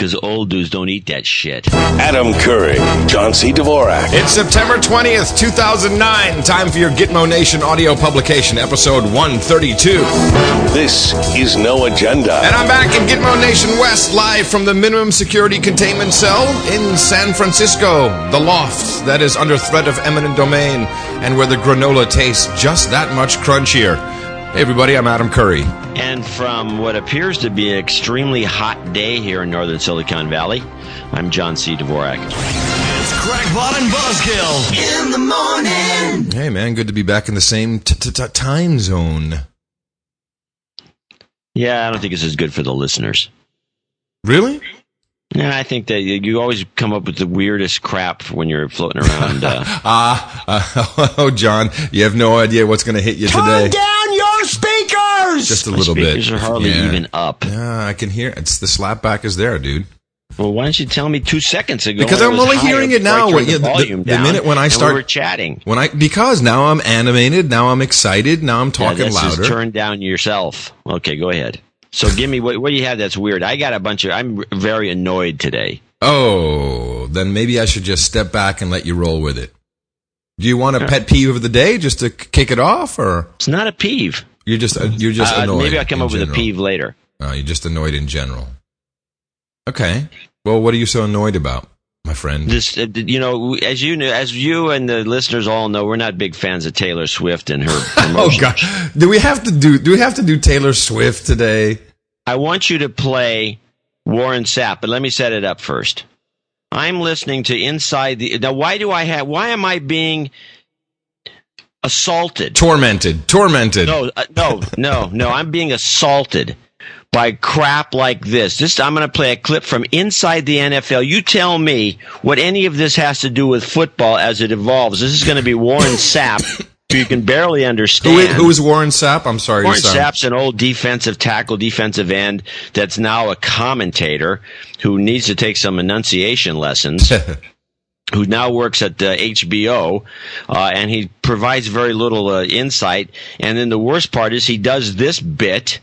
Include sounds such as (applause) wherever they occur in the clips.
because old dudes don't eat that shit. Adam Curry, John C. Dvorak. It's September 20th, 2009. Time for your Gitmo Nation audio publication, episode 132. This is No Agenda. And I'm back in Gitmo Nation West, live from the minimum security containment cell in San Francisco, the loft that is under threat of eminent domain, and where the granola tastes just that much crunchier. Hey, everybody, I'm Adam Curry. And from what appears to be an extremely hot day here in northern Silicon Valley, I'm John C. Dvorak. It's Crackpot and Buzzkill in the morning. Hey, man, good to be back in the same t- t- t- time zone. Yeah, I don't think this is good for the listeners. Really? Yeah, I think that you always come up with the weirdest crap when you're floating around. Uh, (laughs) Ah, uh, (laughs) oh, John, you have no idea what's going to hit you today. down Just a my little bit. speakers are hardly Yeah. even up. Yeah, I can hear it's the slapback is there, dude. Well, why didn't you tell me two seconds ago? Because I'm only hearing it now. the the- the minute when I start- we were chatting. When I because now I'm animated, now I'm excited, now I'm Yeah, talking that's louder. just turn down yourself. Okay, go ahead. So give me what, what do you have that's weird? I got a bunch of. I'm very annoyed today. Oh, then maybe I should just step back and let you roll with it. Do you want a pet peeve of the day just to kick it off, or It's not a peeve. You're just uh, you're just Uh, annoyed? maybe I'll come up with a peeve later. Oh, you're just annoyed in general. Okay. Well, what are you so annoyed about, my friend? This, uh, you know, as you know, as you and the listeners all know, we're not big fans of Taylor Swift and her (laughs) Oh. God! Do we have to do? Do we have to do Taylor Swift today? I want you to play Warren Sapp, but let me set it up first. I'm listening to Inside the. Now, why do I have? Why am I being assaulted? Tormented, tormented. No, uh, no, no, no. I'm being assaulted by crap like this. This I'm going to play a clip from inside the NFL. You tell me what any of this has to do with football as it evolves. This is going to be Warren (laughs) Sapp, who you can barely understand. Who is, who is Warren Sapp? I'm sorry. Warren Sapp's an old defensive tackle, defensive end that's now a commentator who needs to take some enunciation lessons. (laughs) who now works at uh, HBO, uh, and he provides very little uh, insight. And then the worst part is he does this bit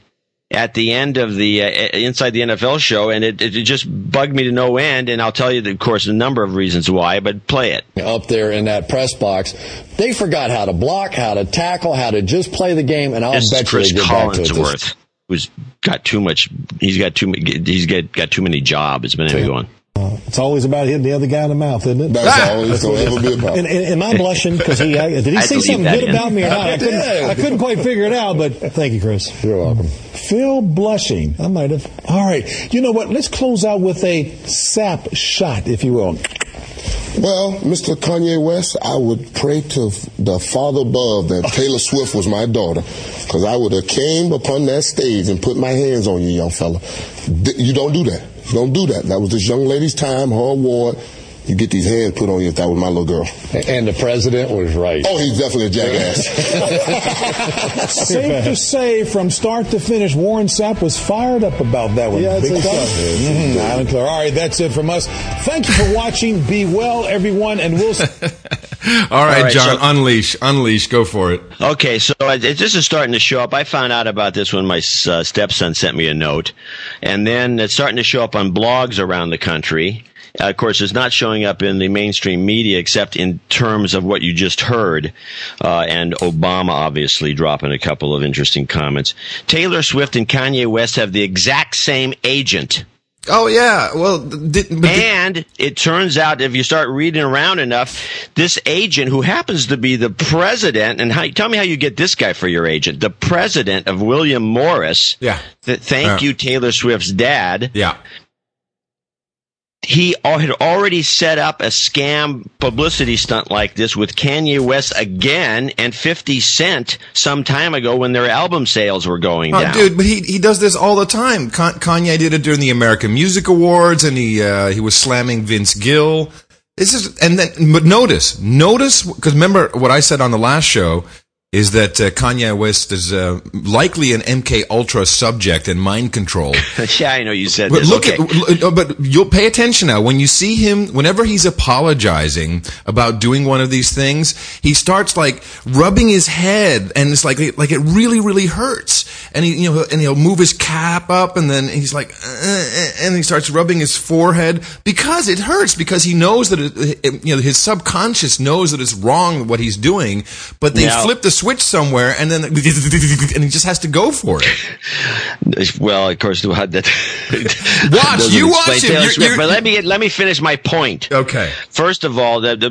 at the end of the uh, inside the NFL show, and it, it just bugged me to no end. And I'll tell you, of course, a number of reasons why. But play it. up there in that press box. They forgot how to block, how to tackle, how to just play the game, and I'll This is bet you Chris they get back to it. Collinsworth, This, who's got too much. He's got too. He's got got too many jobs. But anyway, go on. Uh, it's always about hitting the other guy in the mouth, isn't it? That's ah. all it's going to ever be about. And, and, am I blushing because he did he I say something good in. about me or not? I (laughs) couldn't, I couldn't quite figure it out, but thank you, Chris. you're welcome. Phil blushing. I might have. All right. You know what? Let's close out with a Sapp shot, if you will. Well, Mr. Kanye West, I would pray to the Father above that oh. Taylor Swift was my daughter, because I would have came upon that stage and put my hands on you, young fella. You don't do that. Don't do that. That was this young lady's time, her award. You get these hands put on you if that was my little girl. And the president was right. Oh, he's definitely a jackass. (laughs) (laughs) Safe to say, from start to finish, Warren Sapp was fired up about that one. Yeah, I'd Big say so. time. Loud clear. All right, that's it from us. Thank you for watching. Be well, everyone, and we'll. (laughs) All right, right, John, so- unleash, unleash, go for it. Okay, so it, this is starting to show up. I found out about this when my uh, stepson sent me a note, and then it's starting to show up on blogs around the country. Uh, of course, it's not showing up in the mainstream media except in terms of what you just heard, uh, and Obama obviously dropping a couple of interesting comments. Taylor Swift and Kanye West have the exact same agent. Oh yeah, well, And it turns out, if you start reading around enough, this agent, who happens to be the president, and how, tell me how you get this guy for your agent, the president of William Morris. Yeah. Th- thank Yeah. you, Taylor Swift's dad. yeah, He had already set up a scam publicity stunt like this with Kanye West again and 50 Cent some time ago when their album sales were going Oh, down. dude, but he he does this all the time. Kanye did it during the American Music Awards, and he uh, he was slamming Vince Gill. This is and then but notice notice because remember what I said on the last show is that uh, Kanye West is uh, likely an MK Ultra subject and mind control. (laughs) yeah, I know you said But this. look okay. at, but you'll pay attention now. When you see him, whenever he's apologizing about doing one of these things, he starts like rubbing his head, and it's like like it really really hurts. And he you know and he'll move his cap up, and then he's like, uh, uh, and he starts rubbing his forehead because it hurts because he knows that it, it- you know his subconscious knows that it's wrong what he's doing, but they Now- flip the switch somewhere, and then (laughs) and he just has to go for it. Well, of course, (laughs) that Watch, you watch him. You're- Swift. you're- but let me let me finish my point. Okay. First of all, the the,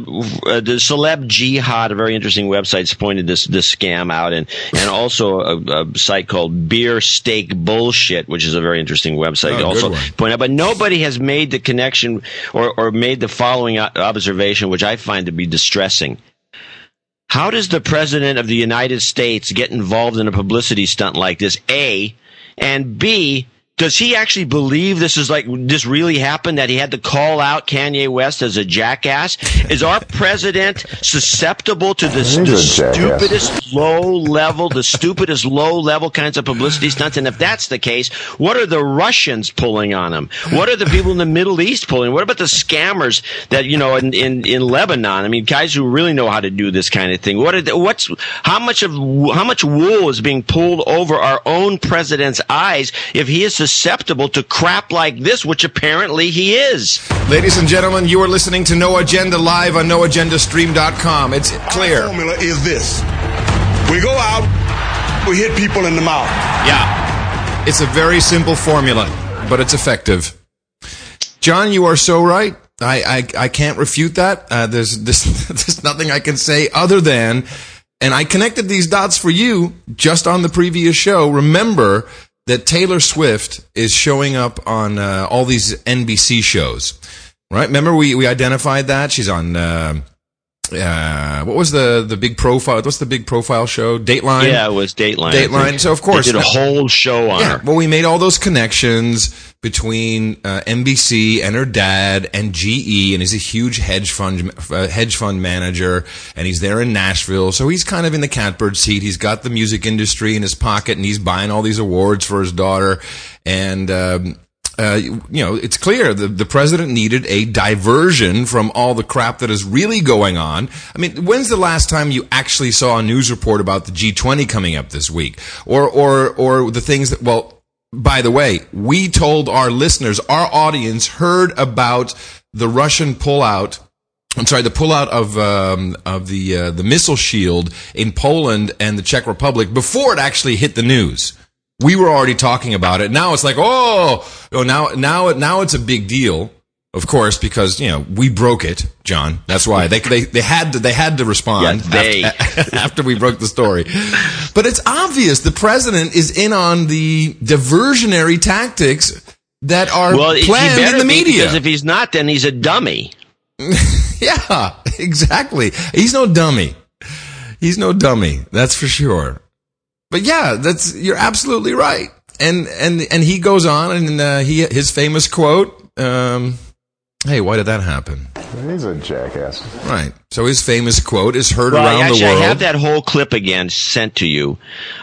uh, the celeb jihad, a very interesting website, pointed this this scam out, and and (laughs) also a, a site called Beer Steak Bullshit, which is a very interesting website. Oh, also point out, but nobody has made the connection or or made the following observation, which I find to be distressing. How does the president of the United States get involved in a publicity stunt like this? A and B. Does he actually believe this is like this really happened? That he had to call out Kanye West as a jackass? Is our president susceptible to this, the stupidest low level, the stupidest low level kinds of publicity stunts? And if that's the case, what are the Russians pulling on him? What are the people in the Middle East pulling? What about the scammers that you know in, in, in Lebanon? I mean, guys who really know how to do this kind of thing. What are the, what's how much of how much wool is being pulled over our own president's eyes if he is susceptible to crap like this, which apparently he is? Ladies and gentlemen, you are listening to No Agenda live on NoAgendaStream.com. It's clear. formula is this. We go out, we hit people in the mouth. Yeah. It's a very simple formula, but it's effective. John, you are so right. I, I, I can't refute that. Uh, there's, (laughs) there's, there's nothing I can say other than, and I connected these dots for you just on the previous show. Remember that Taylor Swift is showing up on uh, all these NBC shows, right? Remember we, we identified that she's on. Uh, uh, what was the the big profile? What's the big profile show? Dateline. Yeah, it was Dateline. Dateline. So of course, they did a (laughs) whole show on yeah, her. well, we made all those connections between uh, NBC and her dad and GE, and he's a huge hedge fund uh, hedge fund manager, and he's there in Nashville. So he's kind of in the catbird seat. He's got the music industry in his pocket, and he's buying all these awards for his daughter. And um, uh, you know, it's clear the, the president needed a diversion from all the crap that is really going on. I mean, when's the last time you actually saw a news report about the G20 coming up this week? Or, or, or the things that, well, by the way, we told our listeners, our audience heard about the Russian pullout I'm sorry, the pullout of um, of the uh, the missile shield in Poland and the Czech Republic before it actually hit the news. We were already talking about it. Now it's like, oh, oh now now now it's a big deal. Of course, because you know we broke it, John. That's why they they, they had to they had to respond Yeah, they. after, (laughs) after we broke the story. But it's obvious the president is in on the diversionary tactics that are Well, planned in the media. because if he's not, then he's a dummy. (laughs) Yeah, exactly. He's no dummy. He's no dummy. That's for sure. But yeah, that's you're absolutely right. And and and he goes on and uh, he his famous quote. Um, hey, why did that happen? He's a jackass. Right. So his famous quote is heard Well, around actually, the world. I have that whole clip again sent to you.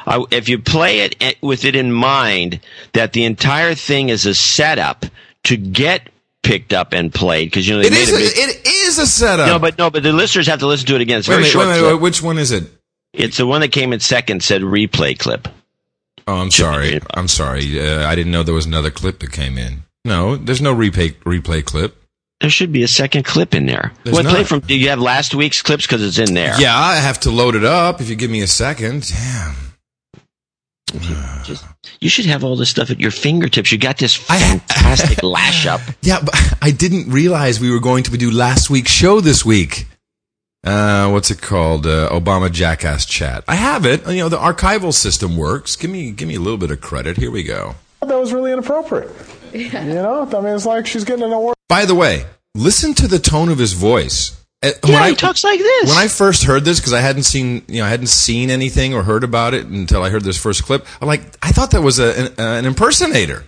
I, if you play it with it in mind that the entire thing is a setup to get picked up and played, because you know they It made is a a, big, it is a setup. no, but no, but the listeners have to listen to it again. It's wait, very minute, short. wait, a minute, which one is it? It's the one that came in second. Said replay clip. Oh, I'm sorry. I'm sorry. Uh, I didn't know there was another clip that came in. No, there's no replay replay clip. There should be a second clip in there. There's What play from? Do you have last week's clips? Because it's in there. Yeah, I have to load it up. If you give me a second. Damn. Just, you should have all this stuff at your fingertips. You got this I- fantastic (laughs) lash up. Yeah, but I didn't realize we were going to do last week's show this week. Uh, what's it called? Uh, Obama Jackass Chat. I have it. You know, the archival system works. Give me, give me a little bit of credit. Here we go. That was really inappropriate. You know, I mean, it's like she's getting an award. By the way, listen to the tone of his voice. Uh, Yeah, when he talks like this. When I first heard this, because I hadn't seen, you know, I hadn't seen anything or heard about it until I heard this first clip. I'm like, I thought that was a, an, uh, an impersonator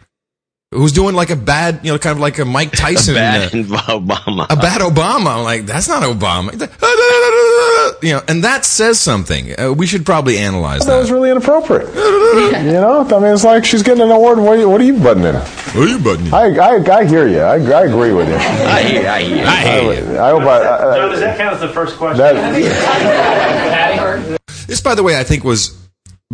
who's doing like a bad, you know, kind of like a Mike (laughs) Tyson. a Bad uh, Obama. a bad Obama. I'm like, that's not Obama. (laughs) You know, and that says something. Uh, we should probably analyze That was really inappropriate. (laughs) you know, I mean, it's like she's getting an award. What are you, what are you butting in? What are you buttoning? I, I, I hear you. I, I agree with you. I hear, I hear. I hear you. I hope I. I, John, does that count as the first question? that, This, by the way, I think was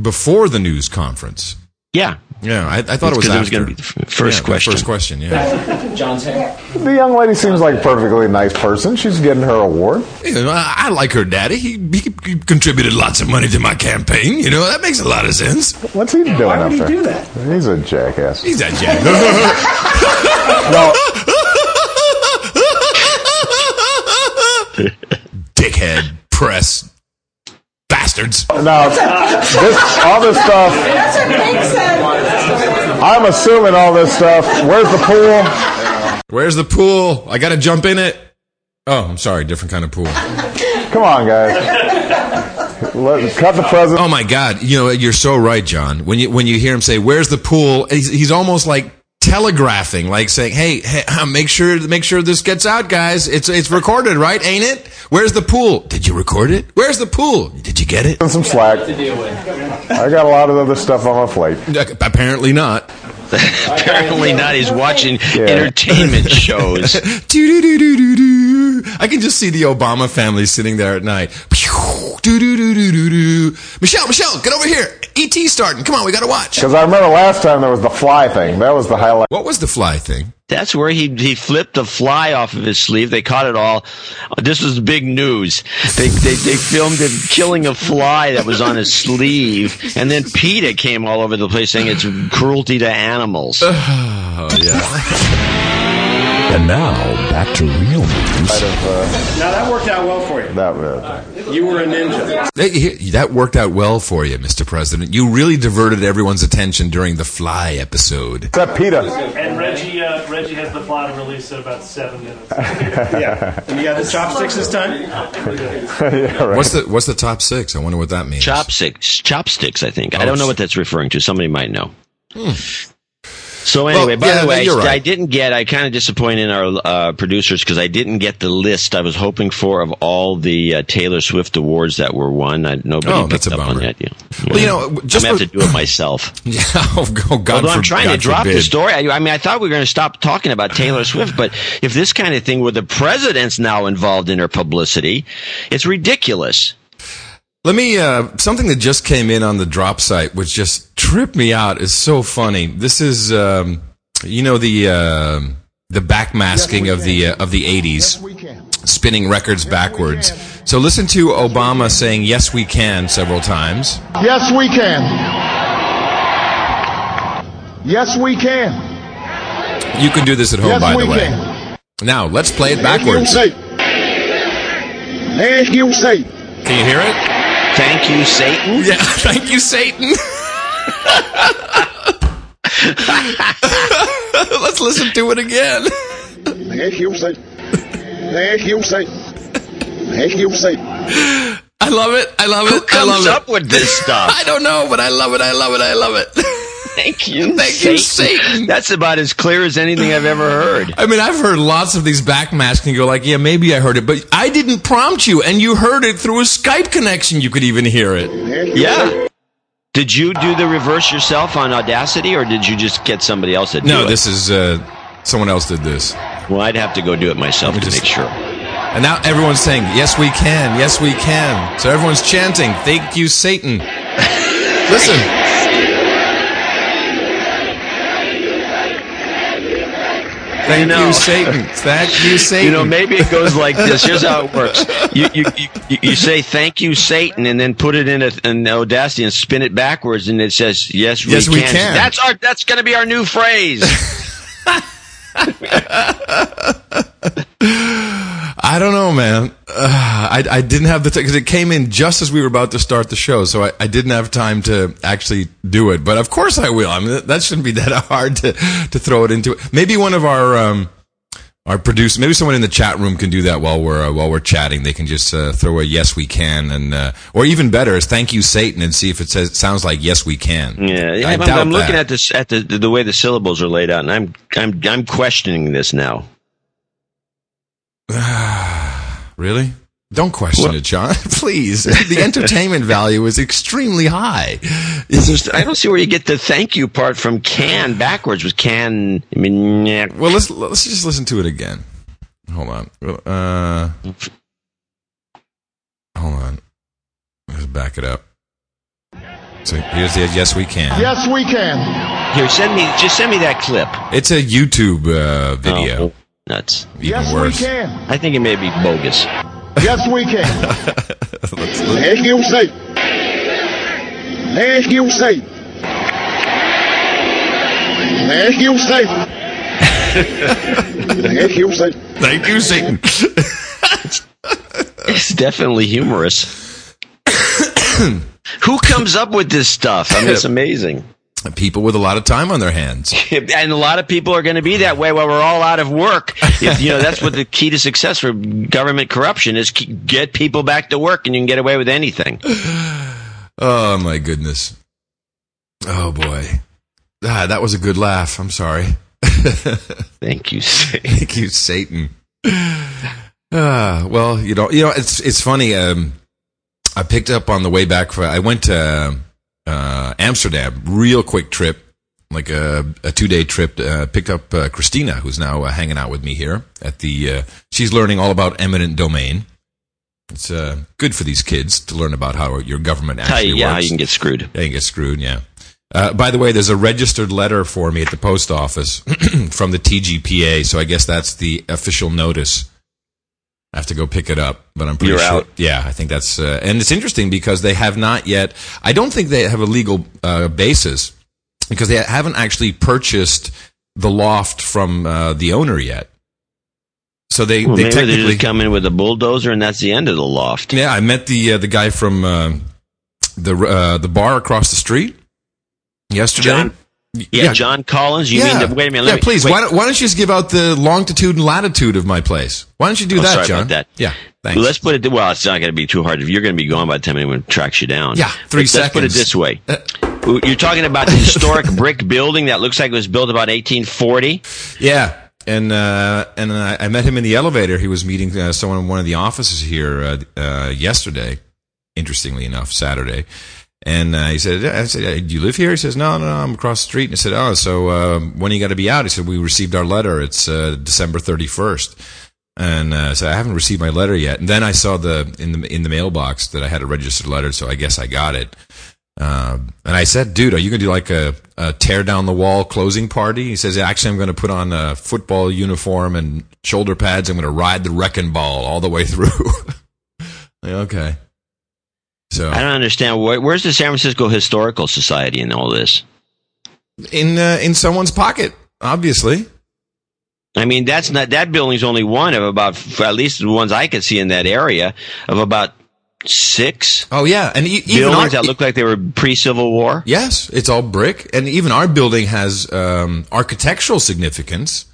before the news conference. Yeah. Yeah, I, I thought it was it was going to be the f- first Yeah, the question. First question, yeah. John's hair. the young lady seems like a perfectly nice person. She's getting her award. You know, I, I like her daddy. He, he, he contributed lots of money to my campaign. You know, that makes a lot of sense. What's he doing Why up would he there? do that? He's a jackass. He's a jackass. (laughs) No, Dickhead press bastards. no, this, all this stuff. I'm assuming all this stuff. Where's the pool? Where's the pool? I got to jump in it. Oh, I'm sorry, different kind of pool. Come on, guys. Let, cut the president. Oh my God! You know you're so right, John. When you when you hear him say, "Where's the pool?" He's, he's almost like telegraphing, like saying, "Hey, hey, (laughs) make sure make sure this gets out, guys. It's it's recorded, right? Ain't it? Where's the pool? Did you record it? Where's the pool? Did you get it? some slack. I got a lot of other stuff on my plate. (laughs) Apparently not. (laughs) Apparently not. He's watching Yeah. entertainment shows. I can just see the Obama family sitting there at night. Michelle, Michelle, get over here. ET starting. Come on, we got to watch. Because I remember last time there was the fly thing. That was the highlight. What was the fly thing? That's where he he flipped the fly off of his sleeve. They caught it all. This was big news. They they, they filmed him killing a fly that was on his sleeve, and then PETA came all over the place saying it's cruelty to animals. (sighs) Oh, yeah. And now, back to real news. Now that worked out well for you. That was. You were a ninja. Hey, That worked out well for you, Mr. President. You really diverted everyone's attention during the fly episode. Except PETA. And Reggie, uh, Reggie has the fly to release in about seven minutes. (laughs) yeah. And you got the chopsticks this time? (laughs) yeah, right. What's the What's the top six? I wonder what that means. Chopsticks, chopsticks. I think I Oh, don't know what that's referring to. Somebody might know. So anyway, Well, by yeah, the way, I, right. I didn't get. I kind of disappointed our uh, producers because I didn't get the list I was hoping for of all the uh, Taylor Swift awards that were won. I, nobody Oh, picked up on that. Yeah. Well, you know, I'm just gonna have to do it myself. (laughs) Yeah. Oh, God. Although I'm trying God to drop the story. I, I mean, I thought we were going to stop talking about Taylor Swift, but if this kind of thing where the president's now involved in her publicity, it's ridiculous. Let me uh, something that just came in on the drop site, which just tripped me out. is so funny. This is um, you know the uh, the backmasking of the uh, of the '80s, spinning records backwards. So listen to Obama saying "Yes, we can" several times. Yes, we can. Yes, we can. You can do this at home, Yes, by the way. can. Now let's play it you, backwards. Satan. Thank you, Satan. Can you hear it? Thank you, Satan. Yeah, (laughs) thank you, Satan. (laughs) Let's listen to it again. Thank you, Satan. Thank you, Satan. Thank you, Satan. I love it. I love it. Who I comes love up it. with this stuff? (laughs) I don't know, but I love it. I love it. I love it. Thank you, (laughs) Thank you, Satan. That's about as clear as anything I've ever heard. I mean, I've heard lots of these backmasking and go like, yeah, maybe I heard it, but I didn't prompt you, and you heard it through a Skype connection. You could even hear it. Thank you, Yeah. Did you do the reverse yourself on Audacity, or did you just get somebody else to do No, it? this is uh, someone else did this, Well, I'd have to go do it myself to just- make sure. and now everyone's saying, "Yes, we can. Yes, we can." So everyone's chanting, "Thank you, Satan." (laughs) Listen. Thank know. you, Satan. Thank you, Satan. You know, maybe it goes like this. (laughs) Here's how it works: you you, you, you say "Thank you, Satan," and then put it in a, an Audacity and spin it backwards, and it says "Yes, we Yes, can." we can. That's our. That's going to be our new phrase. (laughs) (laughs) I don't know, man. Uh, I, I didn't have the time because it came in just as we were about to start the show, so I, I didn't have time to actually do it. But of course I will. I mean, that, shouldn't be (laughs) that hard to to throw it into it. Maybe one of our um our producer, maybe someone in the chat room can do that while we're uh, while we're chatting. They can just uh, throw a yes we can, and uh, or even better is thank you Satan, and see if it says sounds like yes we can. Yeah, yeah I I'm looking that. at this at the the way the syllables are laid out, and I'm I'm I'm questioning this now. (sighs) Really? Don't question it, John. (laughs) Please. The entertainment value is extremely high. Just, I don't see where you get the thank you part from can backwards with can. I mean, yeah. Well, let's let's just listen to it again. Hold on. Uh, hold on. Let's back it up. So here's the yes we can. Yes, we can. Here, send me just send me that clip. It's a YouTube uh, video. Oh, nuts. Even yes, worse. we can. I think it may be bogus. (laughs) Yes, we can. Let's- Thank you, say. Thank you, say. Thank you, say. Thank you, say. Thank you, Satan. (laughs) It's definitely humorous. (coughs) Who comes up with this stuff? I mean, it's amazing. People with a lot of time on their hands. (laughs) And a lot of people are going to be that way while we're all out of work. If, you know, that's what the key to success for government corruption is: get people back to work, and you can get away with anything. (sighs) Oh my goodness. Oh boy. Ah, that was a good laugh. I'm sorry. (laughs) Thank you. Satan. Thank you, Satan. (sighs) Ah, well, you know, you know, it's it's funny. Um, I picked up on the way back. For, I went to uh, Amsterdam, real quick trip, like a, a two day trip. Uh, picked up uh, Christina, who's now uh, hanging out with me here at the. Uh, she's learning all about eminent domain. It's uh, good for these kids to learn about how your government actually you, yeah, works. you can get screwed. Yeah, you can get screwed, yeah. Uh, by the way, there's a registered letter for me at the post office (clears throat) from the TJPA, so I guess that's the official notice. I have to go pick it up, but I'm pretty You're sure. out. Yeah, I think that's, uh, and it's interesting because they have not yet. I don't think they have a legal uh, basis because they haven't actually purchased the loft from uh, the owner yet. So they, Well, they maybe they technically just come in with a bulldozer, and that's the end of the loft. yeah, I met the uh, the guy from uh, the uh, the bar across the street yesterday. John- Yeah, John Collins. You mean the, wait a minute? Yeah, me, please. wait. Why don't, why don't you just give out the longitude and latitude of my place? Why don't you do Oh, that, John? that. Yeah, thanks. Let's put it. Well, it's not going to be too hard. If you're going to be gone by the time anyone tracks you down. Yeah, three But Let's put it seconds. this way. You're talking about the historic (laughs) brick building that looks like it was built about 1840. Yeah, and uh, and I, I met him in the elevator. He was meeting uh, someone in one of the offices here uh, uh, yesterday. Interestingly enough, Saturday. And uh, he said, I said, "Uh, do you live here? He says, no, no, no, I'm across the street. And I said, oh, so um, when are you got to be out? He said, we received our letter. It's uh, December 31st. And uh, so I haven't received my letter yet. And then I saw the in the in the mailbox that I had a registered letter, so I guess I got it. Um, and I said, dude, are you going to do like a, a tear down the wall closing party? He says, actually, I'm going to put on a football uniform and shoulder pads. I'm going to ride the wrecking ball all the way through. (laughs) Like, okay. So I don't understand. Where, where's the San Francisco Historical Society in all this? in uh, in someone's pocket, obviously. I mean, that's not that building's only one of about at least the ones I could see in that area of about six Oh yeah, and e- even buildings our, that look like they were pre-Civil War. yes, it's all brick, and even our building has um, architectural significance.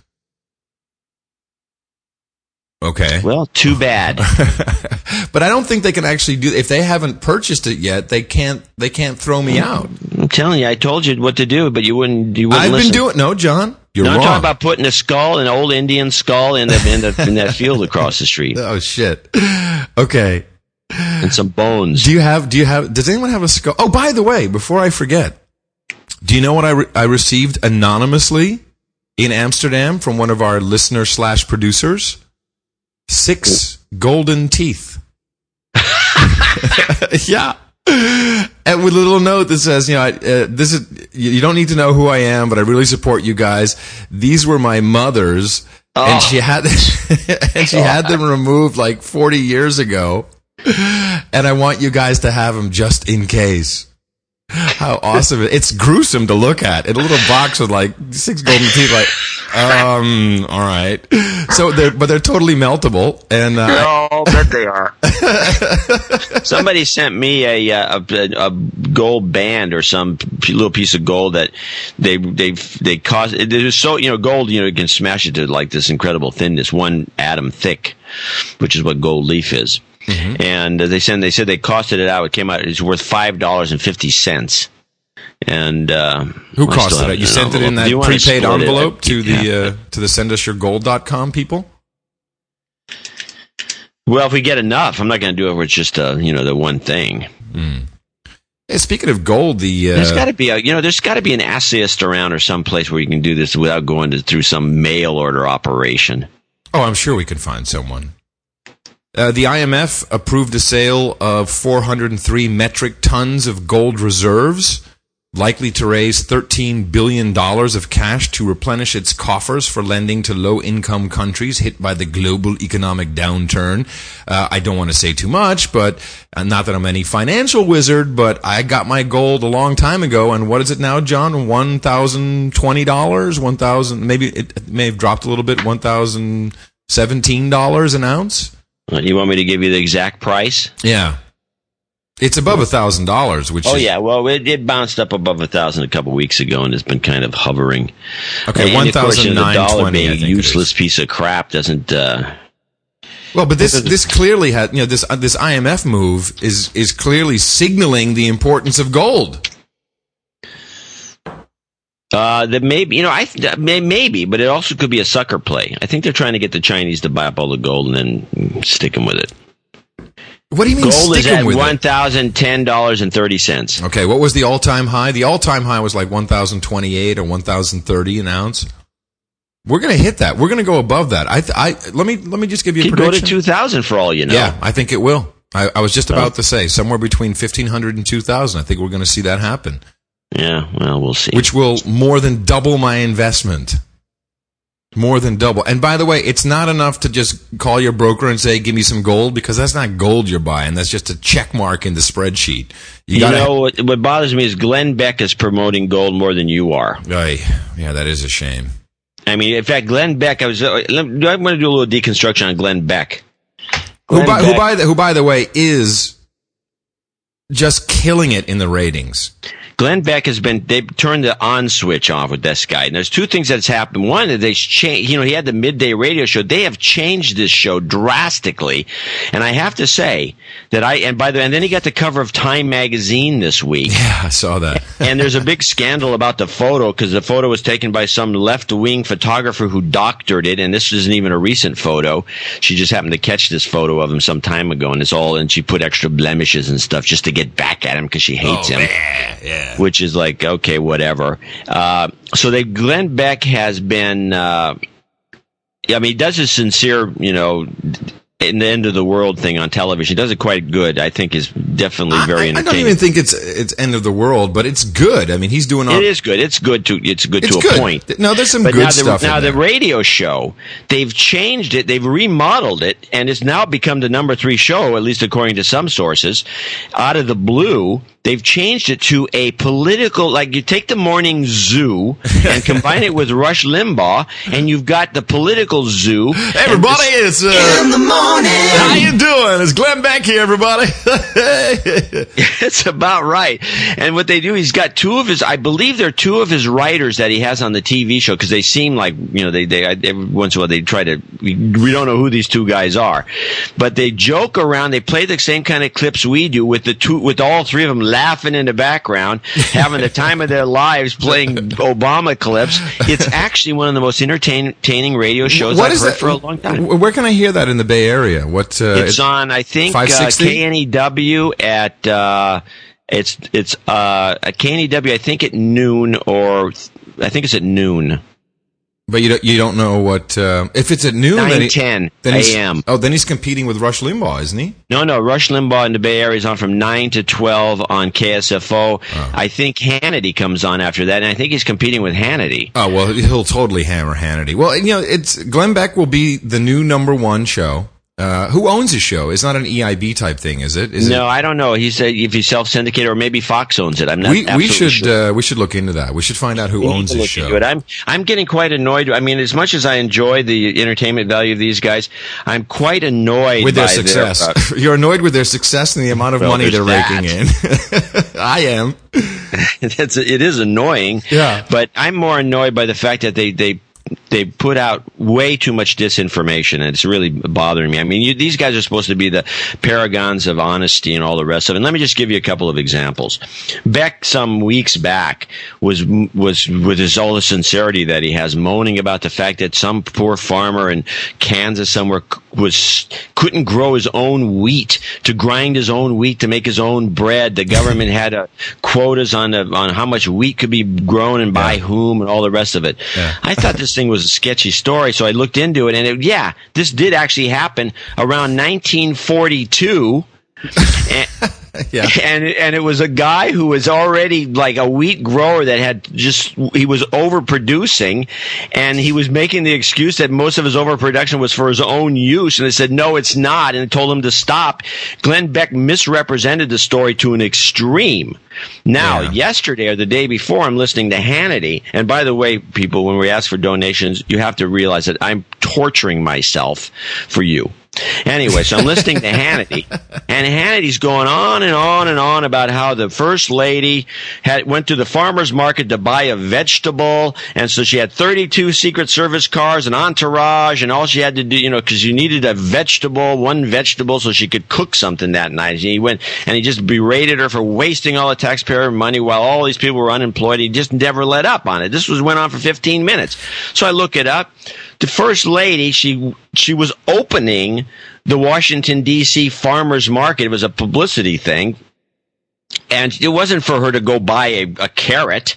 Okay. Well, too bad. (laughs) but I don't think they can actually do if they haven't purchased it yet. They can't. They can't throw me out. I'm telling you, I told you what to do, but you wouldn't. You wouldn't I've listen. been doing no, John. You're no, I'm wrong. talking about putting a skull, an old Indian skull, in the in, the, in that field across the street, (laughs) oh shit. Okay. and some bones. Do you have? Do you have? Does anyone have a skull? Oh, by the way, before I forget, do you know what I re- I received anonymously in Amsterdam from one of our listener slash producers? Six golden teeth. (laughs) yeah. And with a little note that says, you know, I, uh, this is you don't need to know who I am, but I really support you guys. These were my mother's, and she had (laughs) and she had them removed like forty years ago, and I want you guys to have them just in case. How awesome! It's gruesome to look at. In a little box with like six golden teeth. Like, um, all right. So they're but they're totally meltable, and uh, Oh, bet they are. Somebody sent me a, uh, a a gold band or some little piece of gold that they they they cost. It is so you know gold. You know you can smash it to like this incredible thinness, one atom thick, which is what gold leaf is. And uh, they said they said they costed it out. It came out. It's worth five dollars and fifty cents. And uh, who still it? You sent it in that prepaid split it? envelope to Yeah. the uh, to the sendusyourgold.com people. Well, if we get enough, I'm not going to do it with just uh, you know the one thing. Hey, speaking of gold, the uh, There's got to be a you know there's got to be an assayist around or some place where you can do this without going to, through some mail order operation. Oh, I'm sure we can find someone. Uh, the IMF approved a sale of 403 metric tons of gold reserves, likely to raise $13 billion of cash to replenish its coffers for lending to low income countries hit by the global economic downturn. Uh, I don't want to say too much, but uh, not that I'm any financial wizard, but I got my gold a long time ago. And what is it now, John? $1,020? 1000 maybe it may have dropped a little bit, $1,017 an ounce? Uh, You want me to give you the exact price? Yeah. It's above a thousand dollars, which Oh is yeah, well it, it bounced up above a thousand a couple weeks ago and has been kind of hovering. Okay, And of course, you know, the dollar 1,920, being I a useless piece of crap doesn't. Uh, well, but this this clearly had you know this uh, this IMF move is is clearly signaling the importance of gold. Uh, that maybe you know I th- may- maybe, but it also could be a sucker play. I think they're trying to get the Chinese to buy up all the gold and then stick them with it. What do you mean Gold is at one thousand ten dollars and thirty cents. Okay, what was the all time high? The all time high was like one thousand twenty eight or one thousand thirty an ounce. We're gonna hit that. We're gonna go above that. I, I let me let me just give you a Could go to two thousand for all you know. Yeah, I think it will. I, I was just about to say somewhere between fifteen hundred and two thousand. I think we're going to see that happen, Yeah. Well, we'll see. which will more than double my investment. More than double. And by the way, it's not enough to just call your broker and say, "Give me some gold," because that's not gold you're buying. That's just a check mark in the spreadsheet. You, gotta- know what, what bothers me is Glenn Beck is promoting gold more than you are. Ay, yeah, that is a shame. I mean, in fact, Glenn Beck. I was, uh, I'm going to do a little deconstruction on Glenn Beck. Who Glenn by, who by the who by the way is just killing it in the ratings. Glenn Beck has been, they've turned the on switch off with this guy. And there's two things that's happened. One, that they changed, you know, he had the midday radio show. They have changed this show drastically. And I have to say that I, and by the way, and then he got the cover of Time magazine this week. (laughs) Yeah, I saw that. (laughs) and there's a big (laughs) scandal about the photo because the photo was taken by some left wing photographer who doctored it. And this isn't even a recent photo. She just happened to catch this photo of him some time ago. And it's all, and she put extra blemishes and stuff just to get back at him because she hates oh, him yeah. Which is like okay, whatever. Uh, so they Glenn Beck has been. Uh, I mean, he does a sincere, you know, in the end of the world thing on television. He does it quite good. I think is definitely very I, I entertaining. don't even think it's it's end of the world, but it's good. I mean, he's doing all. It is good. It's good to it's good It's to good. a point. No, there's some but good now the, stuff in Now the radio show, they've changed it. They've remodeled it, and it's now become the number three show, at least according to some sources. Out of the blue, they've changed it to a political. Like you take the morning zoo (laughs) and combine it with Rush Limbaugh, and you've got the political zoo. Hey, everybody, it's uh, In the morning. how you doing? It's Glenn Beck here, everybody. (laughs) (laughs) it's about right. And what they do, he's got two of his, I believe they're two of his writers that he has on the TV show because they seem like, you know, they, they, every once in a while they try to, we, we don't know who these two guys are, but they joke around. They play the same kind of clips we do with the two, with all three of them laughing in the background, having the time of their lives playing Obama clips. It's actually one of the most entertaining radio shows What I've heard that? for a long time. Where can I hear that in the Bay Area? What? Uh, It's on, I think, uh, 560? KNEW at uh, it's it's uh, at KNEW. I think at noon or I think it's at noon. But you don't, you don't know what uh, if it's at noon. then he- 9:10 then a.m.. Oh, then he's competing with Rush Limbaugh, isn't he? No, no. Rush Limbaugh in the Bay Area is on from nine to twelve on KSFO. Oh. I think Hannity comes on after that, and I think he's competing with Hannity. Oh well, he'll totally hammer Hannity. Well, you know, it's Glenn Beck will be the new number one show. Uh, who owns his show? It's not an EIB type thing, is it? Is no, I don't know. He said if he's self syndicated or maybe Fox owns it. I'm not. We we should sure. uh, we should look into that. We should find out who We owns his show. it. I'm I'm getting quite annoyed. I mean, as much as I enjoy the entertainment value of these guys, I'm quite annoyed with their success. uh, (laughs) You're annoyed with their success and the amount of Well, money they're there's raking in. (laughs) I am. (laughs) it is annoying. Yeah. But I'm more annoyed by the fact that they they they put out way too much disinformation, and it's really bothering me. I mean, you, these guys are supposed to be the paragons of honesty and all the rest of it. And let me just give you a couple of examples. Beck, some weeks back, was was with his all the sincerity that he has, moaning about the fact that some poor farmer in Kansas somewhere was couldn't grow his own wheat to grind his own wheat to make his own bread. The government had uh, quotas on the, on how much wheat could be grown and by whom and all the rest of it. I thought this thing was a sketchy story, so I looked into it, and it, yeah, this did actually happen around 1942. (laughs) and, (laughs) Yeah. and and it was a guy who was already like a wheat grower that had just he was overproducing, and he was making the excuse that most of his overproduction was for his own use, and they said no, it's not, and told him to stop. Glenn Beck misrepresented the story to an extreme. Now, yesterday or the day before, I'm listening to Hannity, and by the way, people, when we ask for donations, you have to realize that I'm torturing myself for you. Anyway, so I'm listening to Hannity, and Hannity's going on and on and on about how the first lady had went to the farmer's market to buy a vegetable, and so she had 32 Secret Service cars, an entourage, and all she had to do, you know, because you needed a vegetable, one vegetable, so she could cook something that night. And he went and he just berated her for wasting all the taxpayer money while all these people were unemployed. He just never let up on it. This was went on for 15 minutes. So I look it up. The first lady, she she was opening the Washington D.C. farmers market. It was a publicity thing. And it wasn't for her to go buy a, a carrot.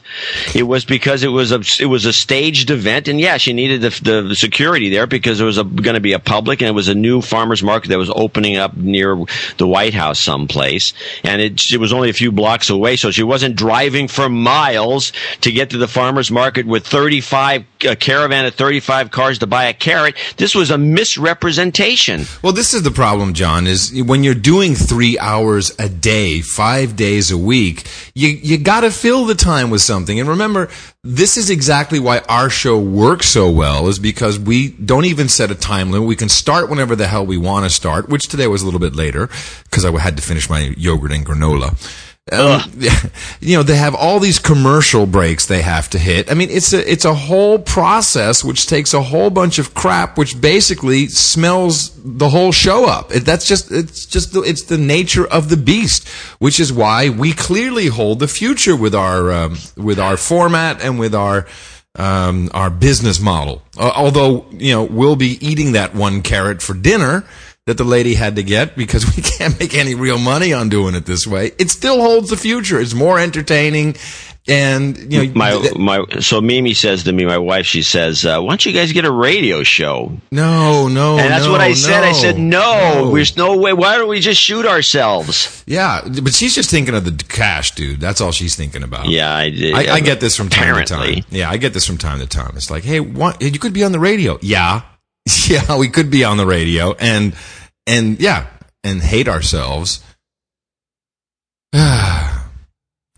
It was because it was a it was a staged event, and yeah, she needed the, the security there because there was going to be a public, and it was a new farmers market that was opening up near the White House someplace, and it it was only a few blocks away, so she wasn't driving for miles to get to the farmers market with thirty five a caravan of thirty five cars to buy a carrot. This was a misrepresentation. Well, this is the problem, John, is when you're doing three hours a day, five days a week, you, you gotta fill the time with something. And remember, this is exactly why our show works so well, is because we don't even set a time limit. We can start whenever the hell we want to start, which today was a little bit later, because I had to finish my yogurt and granola. Um, (laughs) you know, they have all these commercial breaks they have to hit. I mean, it's a it's a whole process which takes a whole bunch of crap, which basically smells the whole show up. It, that's just it's just the, it's the nature of the beast, which is why we clearly hold the future with our um, with our format and with our um, our business model. Uh, although you know we'll be eating that one carrot for dinner that the lady had to get because (laughs) we can't make any real money on doing it this way. It still holds the future. It's more entertaining. And you know, my my so Mimi says to me, my wife, she says, uh, "Why don't you guys get a radio show?" no, no, and that's no, what I said. I no, said, "No, there's no way. Why don't we just shoot ourselves?" Yeah, but she's just thinking of the cash, dude. That's all she's thinking about. Yeah, I did. I, I get this from time Apparently. to time. Yeah, I get this from time to time. It's like, hey, what, you could be on the radio. Yeah, (laughs) yeah, we could be on the radio, and and yeah, and hate ourselves.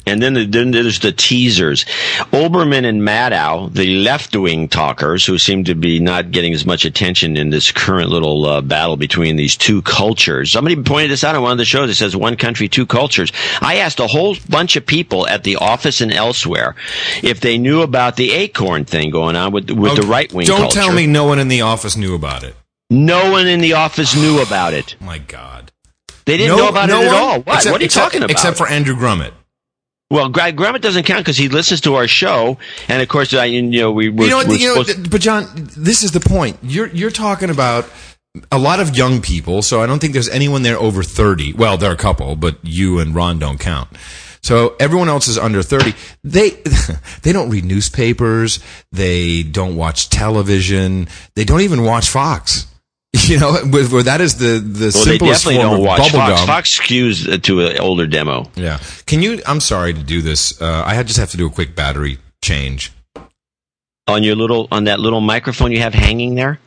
And then, the, then there's the teasers. Olbermann and Maddow, the left wing talkers who seem to be not getting as much attention in this current little uh, battle between these two cultures. Somebody pointed this out on one of the shows. It says one country, two cultures. I asked a whole bunch of people at the office and elsewhere if they knew about the acorn thing going on with, with the right wing Oh, Don't culture. tell me no one in the office knew about it. No one in the office knew about it. Oh, My God. They didn't No- know about no it at one? all. What? Except- what are you except- talking about? Except for Andrew Grummett. Well, Greg Grummett doesn't count because he listens to our show, and of course, I, you know, we we're, you know, we're you know, th- but John, this is the point. You're you're talking about a lot of young people, so I don't think there's anyone there over thirty. Well, there are a couple, but you and Ron don't count. So everyone else is under thirty. They (laughs) they don't read newspapers. They don't watch television. They don't even watch Fox. (laughs) You know, where, where that is the the well, they simplest definitely form of watch Fox. bubblegum. Fox skews uh, to an older demo. Yeah. Can you? I'm sorry to do this. Uh, I had- just have to do a quick battery change. on your little on that little microphone you have hanging there.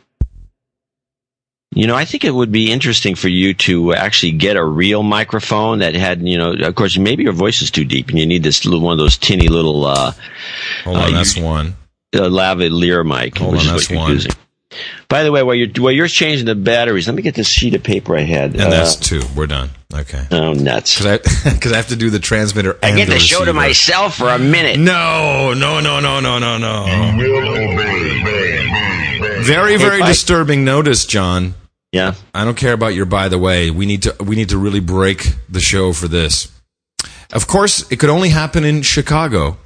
You know, I think it would be interesting for you to actually get a real microphone that had, you know, of course, maybe your voice is too deep and you need this little one of those tinny little uh, Hold Uh, on, you- that's one. uh, lavalier mic, Hold which on, is that's what you're one. using. By the way, while you're while you're changing the batteries, let me get this sheet of paper I had. And that's Uh, two. We're done. Okay. oh nuts! Because I, (laughs) I have to do the transmitter. I get the show to myself for a minute. No, no, no, no, no, no, no. Very, very disturbing notice, John. Yeah. I don't care about your by the way. We need to we need to really break the show for this. Of course, it could only happen in Chicago.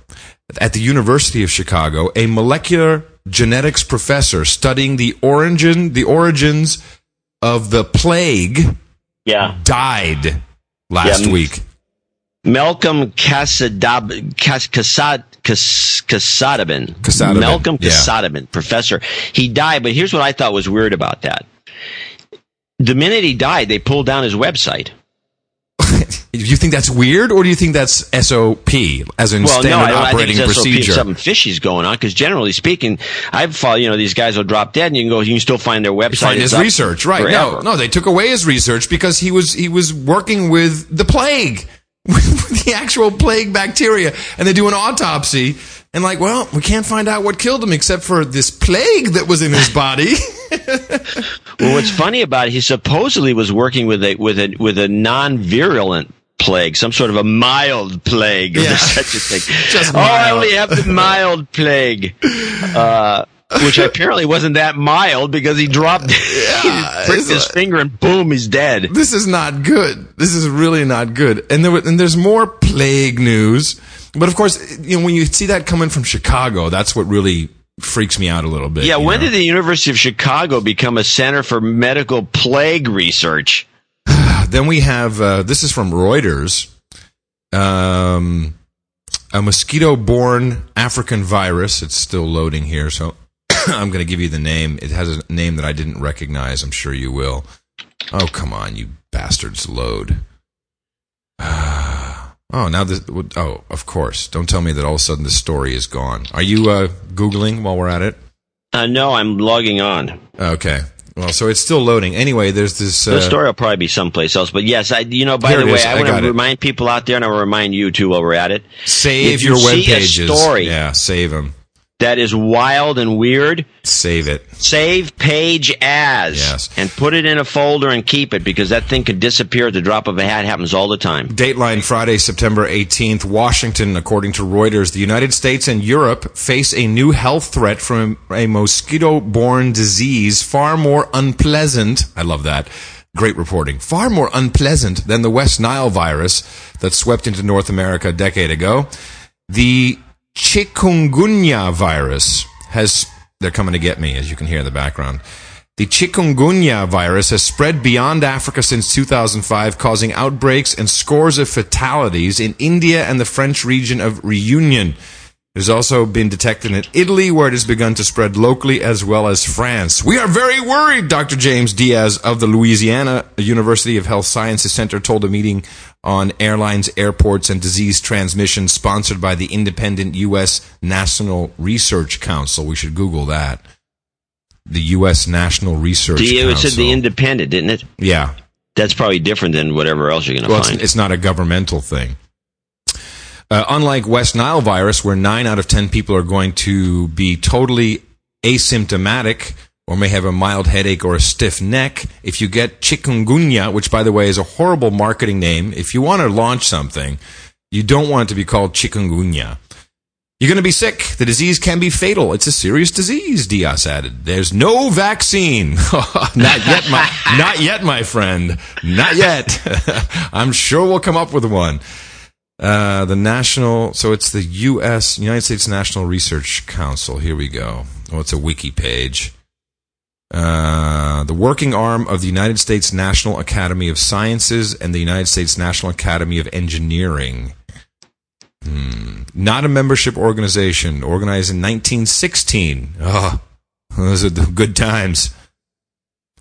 At the University of Chicago, a molecular genetics professor studying the origin the origins of the plague Yeah. died last Yeah. week. Malcolm Casadab, Cas, Casad, Cas, Casadaban. Casadaban, Malcolm yeah. Professor. He died, but here's what I thought was weird about that. The minute he died, they pulled down his website. Do you think that's weird, or do you think that's SOP, as in well, standard no, I, I operating if procedure? something fishy's going on. Because generally speaking, I've followed. You know, these guys will drop dead, and you can go. You can still find their website. You find his research, right? No, no, they took away his research because he was he was working with the plague, (laughs) with the actual plague bacteria, and they do an autopsy, and like, well, we can't find out what killed him except for this plague that was in his body. (laughs) (laughs) Well, what's funny about it, he supposedly was working with a with a with a non-virulent plague, some sort of a mild plague, Yeah. such a thing. Just oh, I only have the mild plague, uh, which apparently wasn't that mild because he dropped, (laughs) he pricked his finger and boom, he's dead. this is not good. This is really not good. And there and there's more plague news, but of course, you know, when you see that coming from Chicago, that's what really freaks me out a little bit. Yeah, when know? did the University of Chicago become a center for medical plague research? (sighs) Then we have uh, this is from Reuters. Um, a mosquito-borne African virus. It's still loading here, so (coughs) I'm going to give you the name. It has a name that I didn't recognize. I'm sure you will. Oh, come on, you bastards! Load. (sighs) Oh, now this. Oh, of course. Don't tell me that all of a sudden the story is gone. Are you uh, googling while we're at it? Uh, no, I'm logging on. Okay. Well, so it's still loading. Anyway, there's this. Uh, The story will probably be someplace else, but yes, I. You know, by the way, is. I I want to it. remind people out there, and I will remind you too while we're at it. Save If your you web pages. story- Yeah, save them. That is wild and weird. Save it. Save page as Yes. and put it in a folder and keep it because that thing could disappear at the drop of a hat. Happens all the time. Dateline Friday, September 18th. Washington, according to Reuters, the United States and Europe face a new health threat from a mosquito borne disease far more unpleasant. I love that. Great reporting. Far more unpleasant than the West Nile virus that swept into North America a decade ago. The chikungunya virus has, they're coming to get me, as you can hear in the background. The chikungunya virus has spread beyond Africa since 2005, causing outbreaks and scores of fatalities in India and the French region of Reunion. It has also been detected in Italy, where it has begun to spread locally, as well as France. We are very worried, Dr. James Diaz of the Louisiana University of Health Sciences Center told a meeting on airlines, airports, and disease transmission sponsored by the independent U.S. National Research Council. We should Google that. The U.S. National Research The, it Council. said the independent, didn't it? yeah. That's probably different than whatever else you're going to Well, it's, find. it's not a governmental thing. Uh, unlike West Nile virus, where nine out of ten people are going to be totally asymptomatic or may have a mild headache or a stiff neck, if you get chikungunya, which by the way is a horrible marketing name, if you want to launch something, you don't want it to be called chikungunya. You're going to be sick. The disease can be fatal. It's a serious disease, Diaz added. There's no vaccine. (laughs) not yet, my, not yet, my friend. Not yet. (laughs) I'm sure we'll come up with one. Uh, the national, so it's the U.S. United States National Research Council. Here we go. Oh, it's a wiki page. Uh, the working arm of the United States National Academy of Sciences and the United States National Academy of Engineering. Hmm. Not a membership organization, organized in 1916. Oh, those are the good times.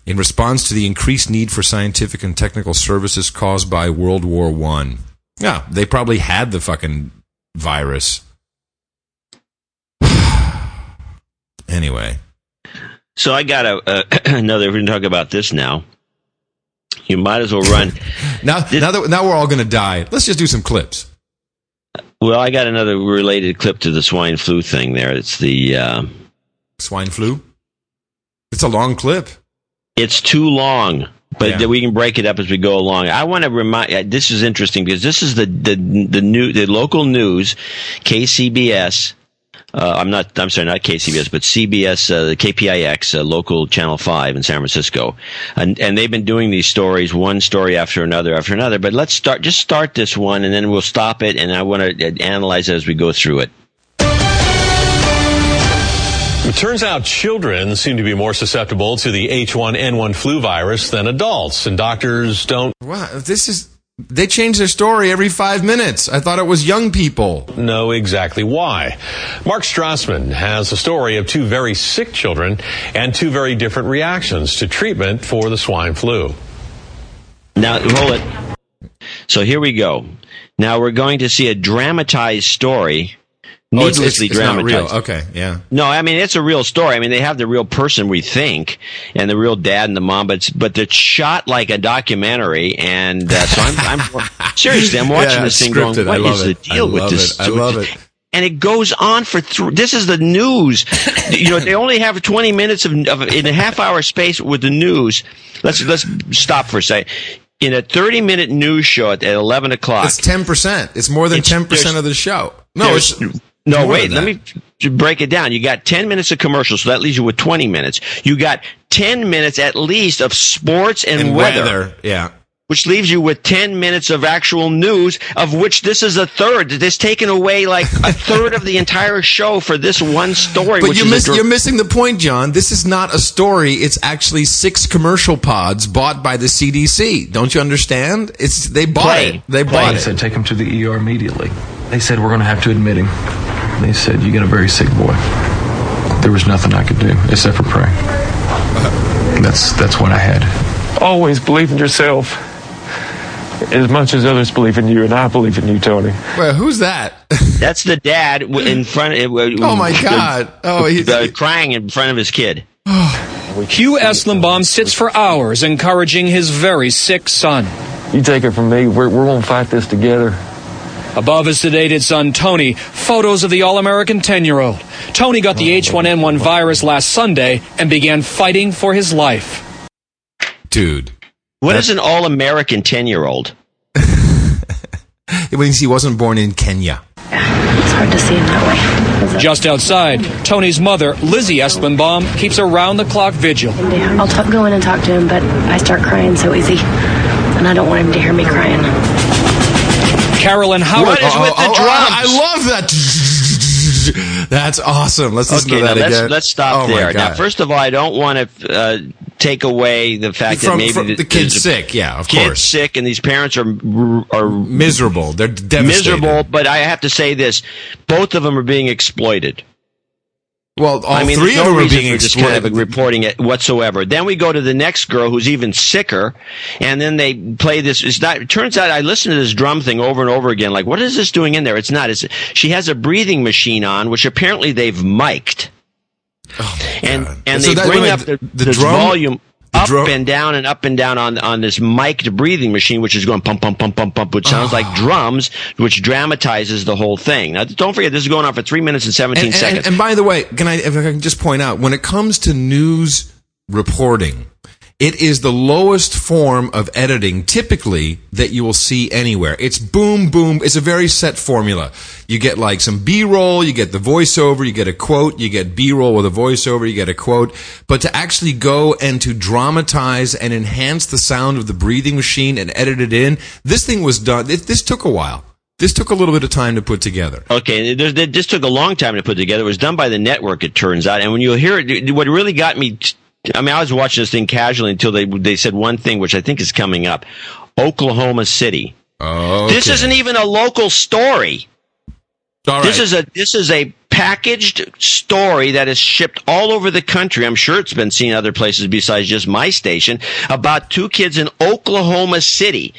In response to the increased need for scientific and technical services caused by World War One. Yeah, they probably had the fucking virus. (sighs) anyway, So I got a, uh, (clears throat) another. We're going to talk about this now. You might as well run. (laughs) now now that now we're all going to die. Let's just do some clips. well, I got another related clip to the swine flu thing. There, it's the. Uh, Swine flu. It's a long clip. It's too long, but Yeah. we can break it up as we go along. I want to remind. uh, This is interesting because this is the the the new the local news, KCBS. Uh, I'm not. I'm sorry, not KCBS, but CBS, uh, KPIX, uh, local Channel Five in San Francisco, and and they've been doing these stories, one story after another after another. But let's start. Just start this one, and then we'll stop it, and I want to analyze it as we go through it. It turns out children seem to be more susceptible to the H1N1 flu virus than adults, and doctors don't. Wow, this is. They change their story every five minutes. I thought it was young people. Know exactly why. Mark Strassmann has a story of two very sick children and two very different reactions to treatment for the swine flu. Now, roll it. So here we go. Now we're going to see a dramatized story. Oh, it's- Needlessly it's- it's not dramatized. real. Okay, yeah. No, I mean it's a real story. I mean they have the real person we think, and the real dad and the mom, but it's, but they're shot like a documentary. And uh, so I'm, I'm (laughs) seriously, I'm watching Yeah, this thing scripted. going, what is it. the deal with this? it. I love it. And it goes on for th- this is the news. you know, they only have 20 minutes of, of in a half hour space with the news. Let's let's stop for a second. In a 30 minute news show at, at 11 o'clock, It's ten percent. It's more than It's- ten percent of the show. No, it's no, more wait. Let me break it down. You got 10 minutes of commercials, so that leaves you with 20 minutes. You got 10 minutes at least of sports and, And weather, weather, yeah. which leaves you with 10 minutes of actual news, of which this is a third. This taken away like a (laughs) third of the entire show for this one story. But you is a miss, dr- you're missing the point, John. This is not a story. It's actually six commercial pods bought by the CDC. Don't you understand? It's they bought Play. it. They Play. bought They it. said take him to the ER immediately. They said we're going to have to admit him. They said you got a very sick boy. There was nothing I could do except for pray. That's that's what I had. Always believe in yourself as much as others believe in you, and I believe in you, Tony. Well, who's that? (laughs) That's the dad in front. Of, Oh, my God. Oh, he's- uh, crying in front of his kid. (sighs) Hugh Eslenbaum sits for hours encouraging his very sick son. You take it from me. We're, we're going to fight this together. Above his sedated son Tony, photos of the All American 10 year old. Tony got the H1N1 virus last Sunday and began fighting for his life. Dude. What is an all-American ten-year-old? (laughs) It means he wasn't born in Kenya. It's hard to see him that way. Just outside, Tony's mother, Lizzie Eslenbaum, keeps a round the clock vigil. I'll talk, go in and talk to him, but I start crying so easy, and I don't want him to hear me crying. Carolyn Howard. What is with the oh, drums? I love that. (laughs) That's awesome. Let's listen Okay, to now that let's again. let's stop Oh, there. Now, first of all, I don't want to uh, take away the fact that maybe from the kid's sick, yeah, of course kid's course. sick, and these parents are are miserable. They're devastated. miserable. But I have to say this: both of them are being exploited. Well, all I mean, three of no them are being just kind of reporting it whatsoever. Then we go to the next girl who's even sicker, and then they play this. It's not. It turns out I listened to this drum thing over and over again. Like, what is this doing in there? It's not. It's, she has a breathing machine on, which apparently they've mic'd. Oh and and So they that- bring wait, up the- the, the drum- volume up drum- and down and up and down on on this mic'd breathing machine, which is going pump pump pump pump pump, which sounds like ah. drums, which dramatizes the whole thing. Now, don't forget, this is going on for three minutes and seventeen and, and- seconds. and by the way, can I, if I can just point out, when it comes to news reporting, it is the lowest form of editing typically that you will see anywhere. It's boom, boom. It's a very set formula. You get like some B-roll, you get the voiceover, you get a quote, you get B-roll with a voiceover, you get a quote. But to actually go and to dramatize and enhance the sound of the breathing machine and edit it in, this thing was done. This took a while. This took a little bit of time to put together. Okay, this took a long time to put together. It was done by the network, it turns out. And when you hear it, what really got me, I mean, I was watching this thing casually until they they said one thing, which I think is coming up: Oklahoma City. Oh, This isn't even a local story. This is a this is a packaged story that is shipped all over the country. I'm sure it's been seen other places besides just my station about two kids in Oklahoma City.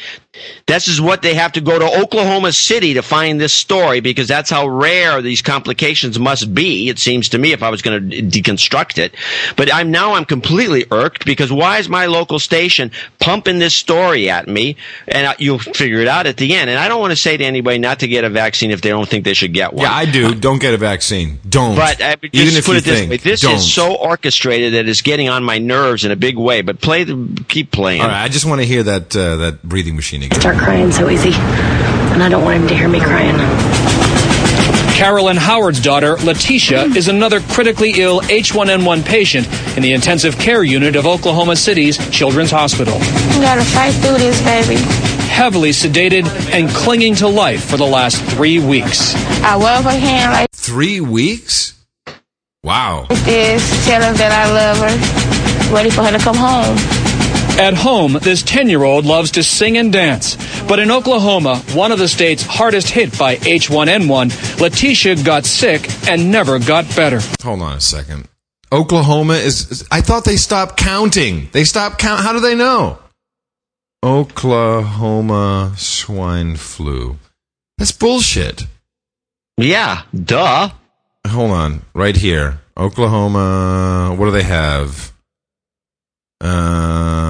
This is what they have to go to Oklahoma City to find this story because that's how rare these complications must be. It seems to me if I was going to deconstruct it, but I'm now I'm completely irked because why is my local station pumping this story at me? And you'll figure it out at the end. And I don't want to say to anybody not to get a vaccine if they don't think they should get one. Yeah, I do. Don't get a vaccine. Don't. But I would Even just if put you it this think, way: this don't. is so orchestrated that it's getting on my nerves in a big way. But play the, keep playing. All right, I just want to hear that uh, that breathing machine again. Start crying so easy, and I don't want him to hear me crying. Carolyn Howard's daughter, Letitia, is another critically ill H1N1 patient in the intensive care unit of Oklahoma City's Children's Hospital. You gotta fight through this, baby. Heavily sedated and clinging to life for the last three weeks. I love her hand like Three weeks? Wow. This, tell her that I love her, ready for her to come home. At home, this 10 year old loves to sing and dance. But in Oklahoma, one of the states hardest hit by H1N1, Letitia got sick and never got better. Hold on a second. Oklahoma is, is- I thought they stopped counting. They stopped count. How do they know? Oklahoma swine flu. That's bullshit. Yeah, duh. Hold on, right here. Oklahoma. What do they have? Uh,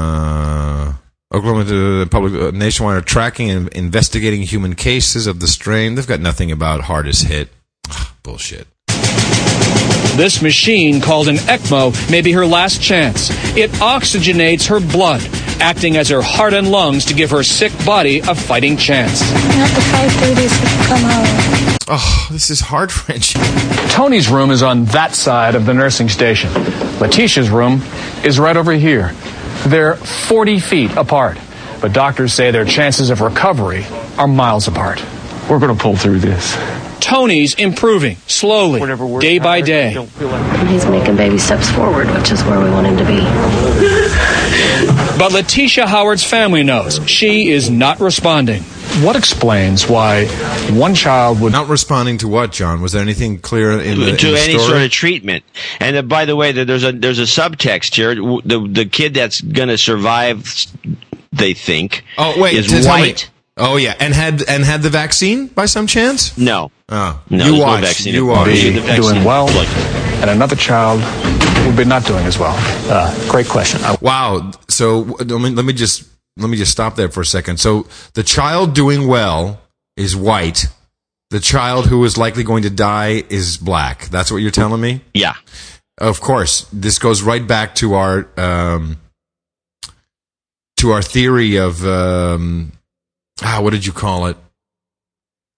Oklahoma public uh, nationwide are tracking and investigating human cases of the strain. They've got nothing about hardest hit. Ugh, bullshit. This machine, called an ECMO, may be her last chance. It oxygenates her blood, acting as her heart and lungs to give her sick body a fighting chance. You have to fight through this and come home. Oh, this is heart wrenching. (laughs) Tony's room is on that side of the nursing station. Letitia's room is right over here. They're 40 feet apart, but doctors say their chances of recovery are miles apart. We're going to pull through this. Tony's improving, slowly, day by day. And he's making baby steps forward, which is where we want him to be. But Letitia Howard's family knows she is not responding. What explains why one child would not responding to what, John? Was there anything clear in the, to in the any story? sort of treatment. And uh, by the way, there's a there's a subtext here. The the kid that's going to survive, they think, Oh wait, is t- me- white. Oh yeah, and had and had the vaccine by some chance? No, Oh, no, you there's no vaccine. you Be the vaccine. doing well, and another child would be not doing as well? Uh, great question. I- Wow. So w- let me, let me just let me just stop there for a second. So the child doing well is white. The child who is likely going to die is black. That's what you're telling me? Yeah. Of course. This goes right back to our um, to our theory of um, ah, what did you call it?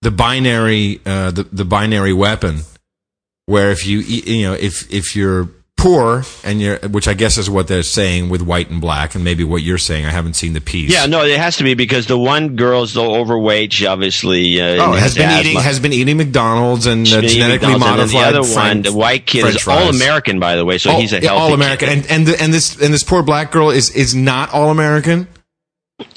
The binary uh, the the binary weapon, where if you you know if if you're poor and you're which I guess is what they're saying with white and black and maybe what you're saying. I haven't seen the piece. Yeah, no, it has to be because the one girl's the overweight. She obviously uh, Oh, has been eating has been eating McDonald's and uh, genetically McDonald's, modified. And the other French- one, the white kid, French is fries. all American, by the way. So he's a healthy all American, kid. and and the, and this and this poor black girl is is not all American.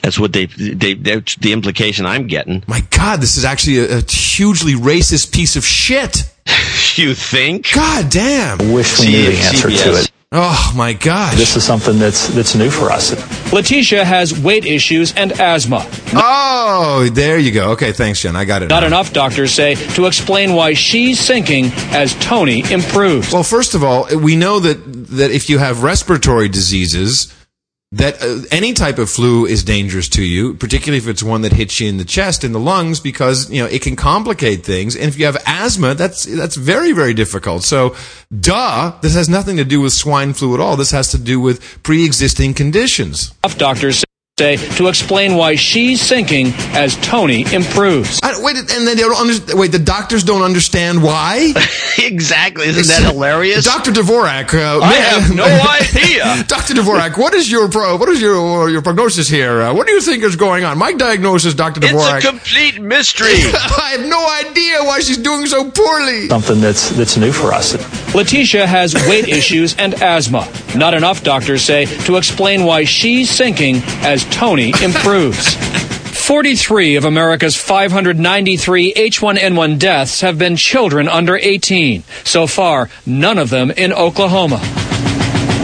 That's what they, they, that's the implication I'm getting. My God, this is actually a, a hugely racist piece of shit. (laughs) you think? God damn. I wish we knew the answer to it. Oh my gosh. This is something that's that's new for us. Letitia has weight issues and asthma. Oh, there you go. Okay, thanks, Jen. I got it. Not now. enough, doctors say, to explain why she's sinking as Tony improves. Well, first of all, we know that that if you have respiratory diseases, that uh, any type of flu is dangerous to you, particularly if it's one that hits you in the chest, in the lungs, because you know it can complicate things. And if you have asthma, that's that's very very difficult. So, duh, this has nothing to do with swine flu at all. This has to do with pre-existing conditions. Doctors say, to explain why she's sinking as Tony improves. I, wait, and then they don't understand. Wait, the doctors don't understand why. (laughs) exactly. Isn't that hilarious? Doctor Dvorak? Uh, I may- have no (laughs) idea. (laughs) Doctor Dvorak, what is your pro, what is your your prognosis here? Uh, what do you think is going on? My diagnosis, Doctor Dvorak. It's a complete mystery. I have no idea why she's doing so poorly. Something that's that's new for us. Letitia has weight issues and asthma. Not enough, doctors say, to explain why she's sinking as Tony improves. 43 of America's 593 H1N1 deaths have been children under 18. So far, none of them in Oklahoma.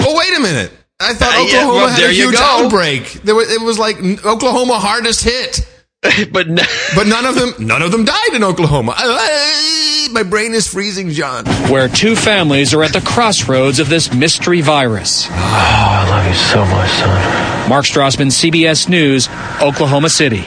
Oh, wait a minute. I thought Uh, yeah, Oklahoma well, had a huge outbreak. There was, it was like Oklahoma hardest hit. (laughs) but no, (laughs) But none of them, none of them died in Oklahoma. Uh, My brain is freezing, John. where two families are at the crossroads of this mystery virus. Oh, I love you so much, son. Mark Strassmann, CBS News, Oklahoma City.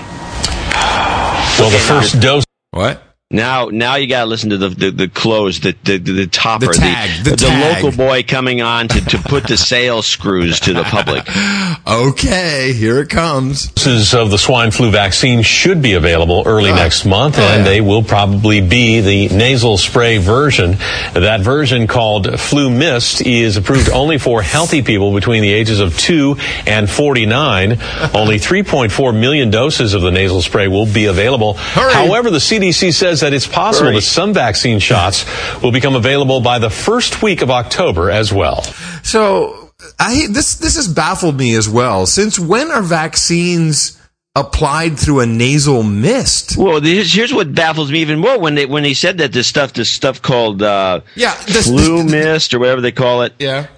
Well, the first dose. What? Now, now you gotta listen to the the, the close, the, the the topper, The tag, the the, tag. local boy coming on to, to put the sales screws to the public. (laughs) Okay, here it comes. Doses of the swine flu vaccine should be available early next month, and oh, they will probably be the nasal spray version. That version called FluMist is approved only for healthy people between the ages of 2 and 49. (laughs) only 3.4 million doses of the nasal spray will be available. However, the CDC says says that it's possible Hurry. that some vaccine shots will become available by the first week of October as well. So I this this has baffled me as well. Since when are vaccines applied through a nasal mist? Well, here's, here's what baffles me even more when they when he said that this stuff this stuff called uh, Yeah, this- flu (laughs) mist or whatever they call it. Yeah.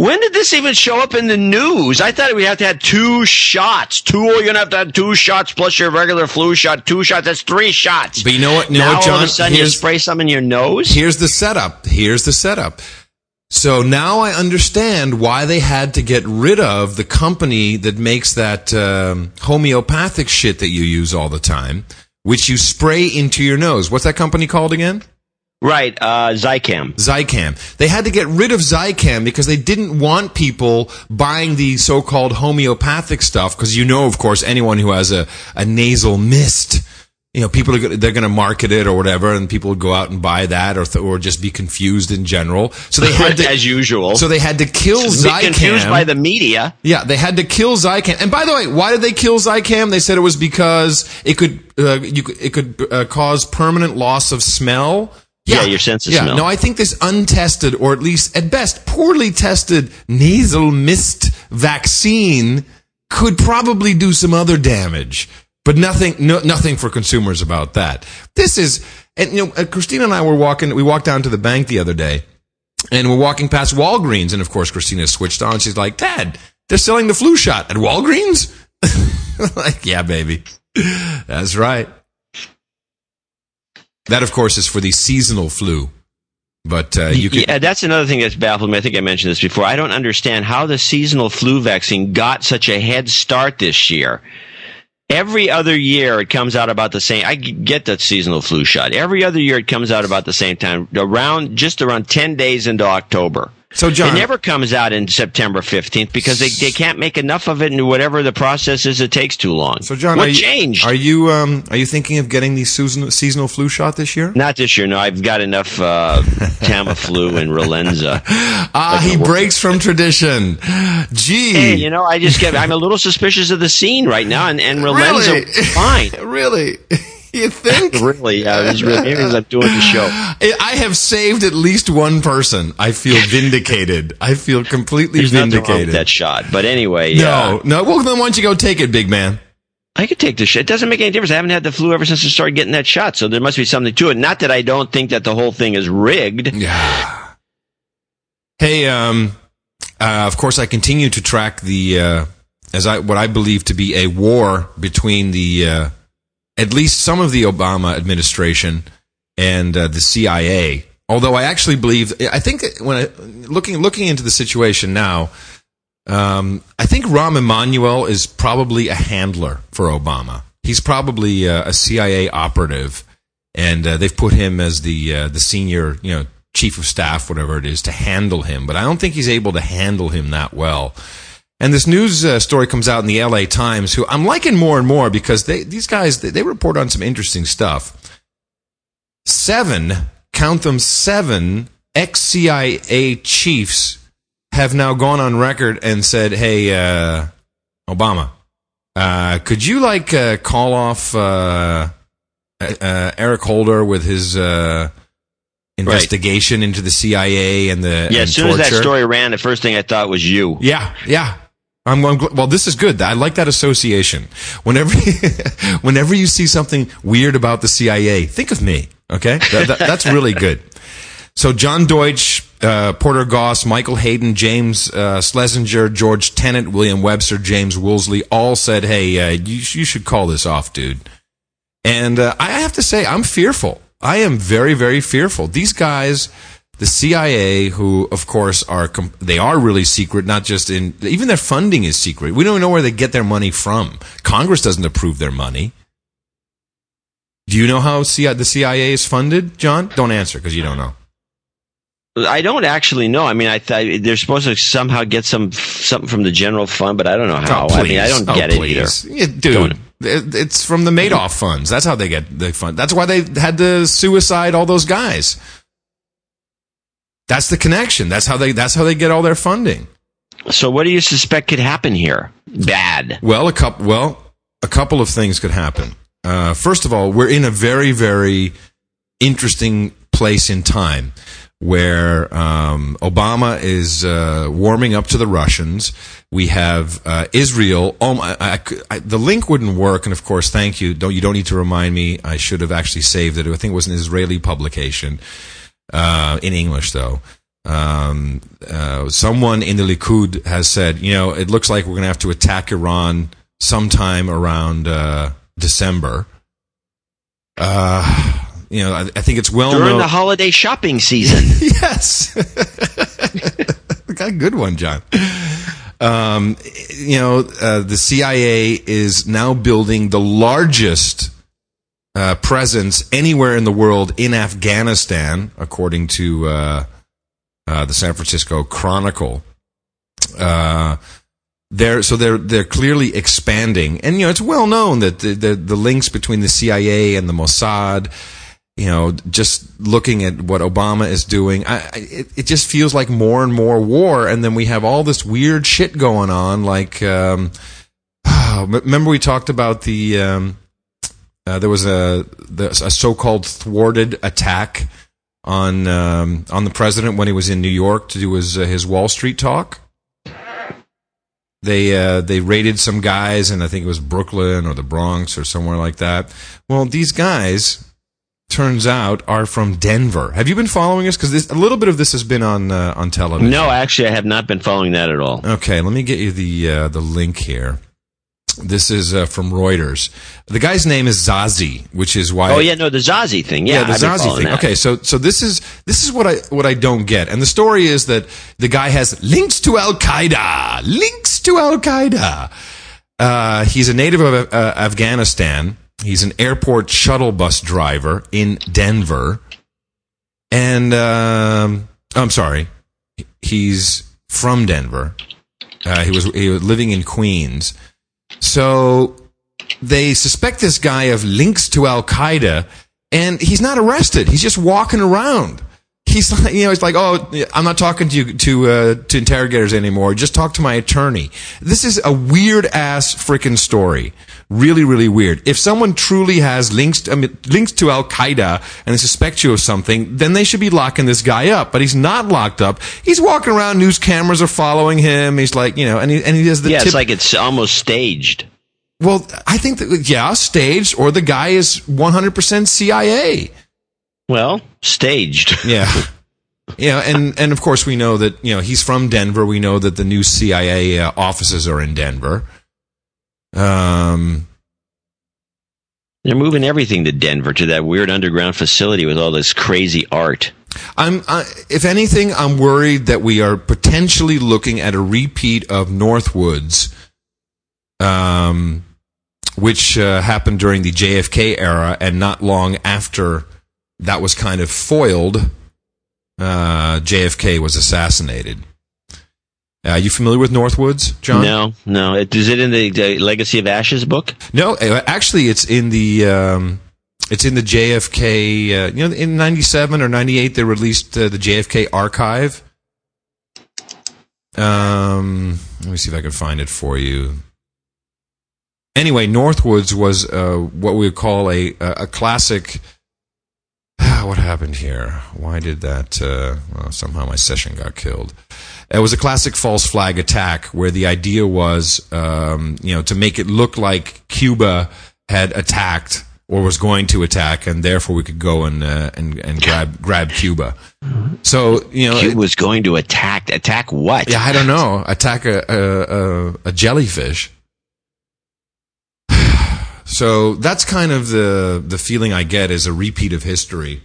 When did this even show up in the news? I thought we have to have two shots. Two, you're gonna have to have two shots plus your regular flu shot. Two shots. That's three shots. But you know what? You know now what, all of a sudden you spray some in your nose. Here's the setup. Here's the setup. So now I understand why they had to get rid of the company that makes that um, homeopathic shit that you use all the time, which you spray into your nose. What's that company called again? Right, uh, Zicam. Zicam. They had to get rid of Zicam because they didn't want people buying the so-called homeopathic stuff because you know, of course, anyone who has a, a nasal mist, you know, people are gonna, they're going to market it or whatever, and people would go out and buy that or th- or just be confused in general. So they had to, (laughs) as usual. so they had to kill Be Zicam. confused by the media. Yeah, they had to kill Zicam. And by the way, why did they kill Zicam? They said it was because it could uh, you it could uh, cause permanent loss of smell. Yeah, your sense of yeah, smell. no, I think this untested, or at least at best poorly tested nasal mist vaccine could probably do some other damage, but nothing, no, nothing for consumers about that. This is, and you know, uh, Christina and I were walking, we walked down to the bank the other day, and we're walking past Walgreens, and of course Christina switched on. She's like, "Dad, they're selling the flu shot at Walgreens." (laughs) like, yeah, baby, that's right. That, of course, is for the seasonal flu. But uh, you yeah, that's another thing that's baffled me. I think I mentioned this before. I don't understand how the seasonal flu vaccine got such a head start this year. Every other year, it comes out about the same. I get that seasonal flu shot. Every other year, it comes out about the same time, around just around ten days into October. So, John- it never comes out in September fifteenth because they, they can't make enough of it, and whatever the process is, it takes too long. So, John, what are you. Are you um, are you thinking of getting the seasonal, seasonal flu shot this year? Not this year. No, I've got enough uh, (laughs) Tamiflu and Relenza. Ah, he breaks from tradition. Gee, Hey, you know, I just get, I'm a little suspicious of the scene right now, and, and (laughs) Relenza, (laughs) Really? fine. really? You think? (laughs) really, yeah, it's really, maybe because I'm doing the show. I have saved at least one person. I feel (laughs) vindicated. I feel completely There's vindicated. with that shot. But anyway, no, yeah. no. Well, then why don't you go take it, big man? I could take the shit. It doesn't make any difference. I haven't had the flu ever since I started getting that shot, so there must be something to it. Not that I don't think that the whole thing is rigged. Yeah. Hey, um, uh, of course, I continue to track the uh, as I what I believe to be a war between the uh, at least some of the Obama administration and uh, the CIA. Although I actually believe, I think when I, looking looking into the situation now, um, I think Rahm Emanuel is probably a handler for Obama. He's probably uh, a CIA operative, and uh, they've put him as the uh, the senior, you know, chief of staff, whatever it is, to handle him. But I don't think he's able to handle him that well. And this news uh, story comes out in the LA Times, who I'm liking more and more because they these guys they, they report on some interesting stuff. Seven, count them seven ex CIA chiefs have now gone on record and said, "Hey, uh, Obama, uh, could you like uh, call off uh, uh, Eric Holder with his uh, investigation into the CIA and the Yeah, and as soon as that story ran, the first thing I thought was you. Yeah, yeah. I'm going. Well, this is good. I like that association. Whenever, (laughs) whenever you see something weird about the CIA, think of me. Okay, That- that- that's really good. So John Deutch, uh, Porter Goss, Michael Hayden, James uh, Schlesinger, George Tenet, William Webster, James Woolsey all said, "Hey, uh, you you should call this off, dude." And uh, I have to say, I'm fearful. I am very, very fearful. These guys, the CIA, who of course are they are really secret. Not just in even their funding is secret. We don't know where they get their money from. Congress doesn't approve their money. Do you know how CIA, the CIA is funded, John? Don't answer because you don't know. I don't actually know. I mean, I thought they're supposed to somehow get some something from the general fund, but I don't know how. Oh, I mean, I don't Oh, get it either. Yeah, dude, it- it's from the Madoff funds. That's how they get the fund. That's why they had to suicide all those guys. That's the connection. That's how they. That's how they get all their funding. So, what do you suspect could happen here? Bad. Well, a couple. Well, a couple of things could happen. Uh, first of all, we're in a very, very interesting place in time where um, Obama is uh, warming up to the Russians. We have uh, Israel. Oh, my, I, I, the link wouldn't work, and of course, thank you. Don't you don't need to remind me. I should have actually saved it. I think it was an Israeli publication uh, in English, though. Um, uh, someone in the Likud has said, you know, it looks like we're going to have to attack Iran sometime around uh, December. Uh, you know, I, I think it's well During known. the holiday shopping season. (laughs) yes. (laughs) Got a good one, John. Um, you know, uh, the CIA is now building the largest uh, presence anywhere in the world in Afghanistan, according to uh, uh the San Francisco Chronicle. Uh, they're so they're they're clearly expanding, and you know it's well known that the, the, the links between the CIA and the Mossad you know, just looking at what Obama is doing, I, it, it just feels like more and more war. And then we have all this weird shit going on. Like, um, (sighs) remember we talked about the, um, uh, there was a, the, a so-called thwarted attack on, um, on the president when he was in New York to do his, uh, his Wall Street talk. They, uh, they raided some guys and I think it was Brooklyn or the Bronx or somewhere like that. Well, these guys, turns out are from Denver. Have you been following us? Because a little bit of this has been on uh, on television. No, actually, I have not been following that at all. Okay, let me get you the uh, the link here. This is uh, from Reuters. The guy's name is Zazi, which is why. Oh yeah, no, the Zazi thing. Yeah, yeah the I've Zazi thing. that. Okay, so so this is this is what I what I don't get, and the story is that the guy has links to Al Qaeda, links to Al Qaeda. Uh, he's a native of uh, Afghanistan. He's an airport shuttle bus driver in Denver. And um, I'm sorry, he's from Denver. Uh, he was he was living in Queens. So they suspect this guy of links to Al Qaeda, and he's not arrested. He's just walking around he's (laughs) like, you know, he's like, oh, I'm not talking to you to uh, to interrogators anymore. Just talk to my attorney. This is a weird ass freaking story. Really, really weird. If someone truly has links, to, I mean, links to Al Qaeda and they suspect you of something, then they should be locking this guy up. But he's not locked up. He's walking around. News cameras are following him. He's like, you know, and he and he has the yeah. tip- It's like it's almost staged. Well, I think that yeah, staged or the guy is 100% CIA. Well, staged. (laughs) Yeah. Yeah, and and of course we know that you know he's from Denver. We know that the new CIA uh, offices are in Denver. Um, they're moving everything to Denver to that weird underground facility with all this crazy art. I'm, I, if anything, I'm worried that we are potentially looking at a repeat of Northwoods, um, which uh, happened during the JFK era and not long after that was kind of foiled, uh, JFK was assassinated. Are you familiar with Northwoods, John? No, no. Is it in the, the, Legacy of Ashes book? No, uh, actually, it's in the um, it's in the JFK. Uh, you know, in '97 or '98, they released uh, the JFK archive. Um, let me see if I can find it for you. Anyway, Northwoods was uh, what we would call a a classic (sighs) what happened here? Why did that? Uh, well, somehow my session got killed. It was a classic false flag attack where the idea was, um, you know, to make it look like Cuba had attacked or was going to attack, and therefore we could go and uh, and and grab grab Cuba. So you know, Cuba was going to attack. Attack what? Yeah, I don't know. Attack a a, a, a jellyfish. (sighs) So that's kind of the the feeling I get is a repeat of history.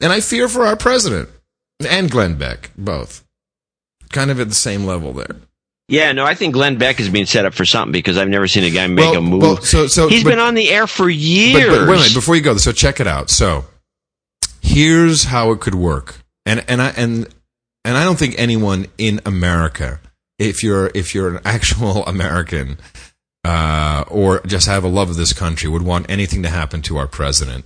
And I fear for our president and Glenn Beck, both. Kind of at the same level there. Yeah, no, I think Glenn Beck is being set up for something because I've never seen a guy make well, a move. Well, so, so, He's but, been on the air for years. But, but wait a minute, before you go, so check it out. So here's how it could work. And and I and and I don't think anyone in America, if you're if you're an (laughs) actual American, uh, or just have a love of this country, would want anything to happen to our president.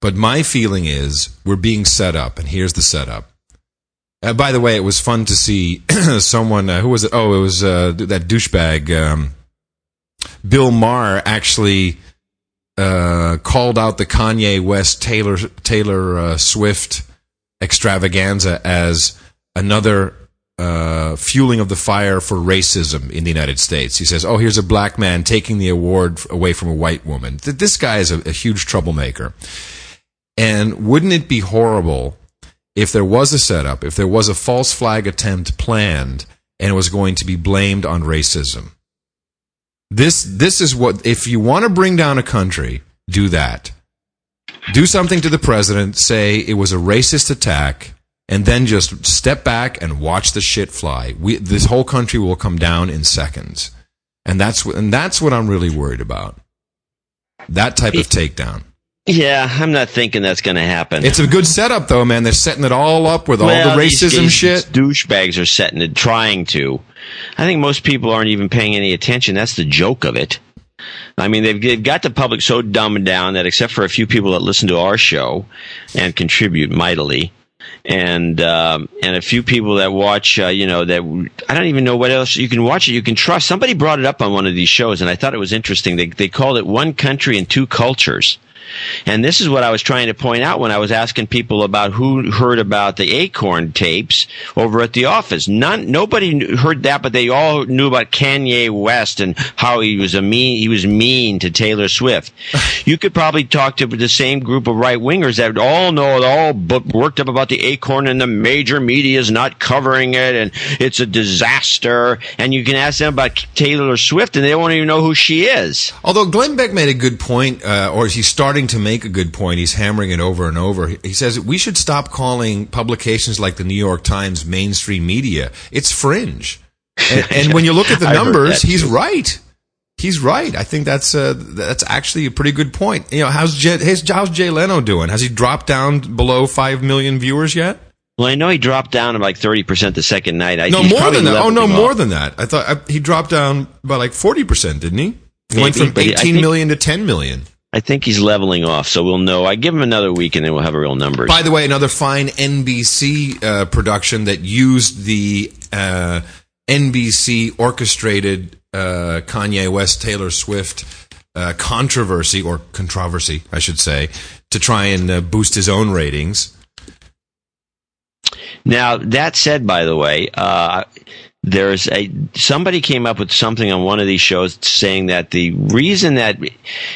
But my feeling is we're being set up, and here's the setup. Uh, by the way, it was fun to see (clears throat) someone. Uh, who was it? Oh, it was uh, that douchebag, um, Bill Maher, actually uh, called out the Kanye West Taylor Taylor uh, Swift extravaganza as another uh, fueling of the fire for racism in the United States. He says, "Oh, here's a black man taking the award away from a white woman." Th- This guy is a, a huge troublemaker. And wouldn't it be horrible if there was a setup, if there was a false flag attempt planned, and it was going to be blamed on racism? This this is what if you want to bring down a country, do that. Do something to the president, say it was a racist attack, and then just step back and watch the shit fly. We, this whole country will come down in seconds, and that's what, and that's what I'm really worried about. That type of takedown. Yeah, I'm not thinking that's going to happen. It's a good setup, though, man. They're setting it all up with Well, all the these- racism these shit. Douchebags are setting it, trying to. I think most people aren't even paying any attention. That's the joke of it. I mean, they've, they've got the public so dumbed down that except for a few people that listen to our show and contribute mightily, and um, and a few people that watch, uh, you know, that I don't even know what else you can watch it. You can trust. Somebody brought it up on one of these shows, and I thought it was interesting. They they called it "One Country and Two Cultures." And this is what I was trying to point out when I was asking people about who heard about the Acorn tapes over at the office. None, nobody heard that, but they all knew about Kanye West and how he was a mean, he was mean to Taylor Swift. (laughs) you could probably talk to the same group of right wingers that all know, it all but worked up about the Acorn and the major media is not covering it and it's a disaster. And you can ask them about Taylor Swift and they won't even know who she is. Although Glenn Beck made a good point, uh, or he's starting to make a good point. He's hammering it over and over. He says we should stop calling publications like the New York Times mainstream media. It's fringe. (laughs) And, and when you look at the numbers, he's right. He's right. I think that's uh, that's actually a pretty good point. You know, how's Jay, how's, Jay Leno doing? Has he dropped down below five million viewers yet? Well, I know he dropped down to like thirty percent the second night. I, no, more than that. Oh no, more off. than that. I thought I, he dropped down by like forty percent, didn't he? He went from but he- I eighteen million to ten million. I think he's leveling off, so we'll know. I give him another week, and then we'll have a real number. By the way, another fine NBC uh, production that used the uh, NBC orchestrated uh, Kanye West Taylor Swift uh, controversy or controversy, I should say, to try and uh, boost his own ratings. Now that said, by the way, uh, there's a somebody came up with something on one of these shows saying that the reason that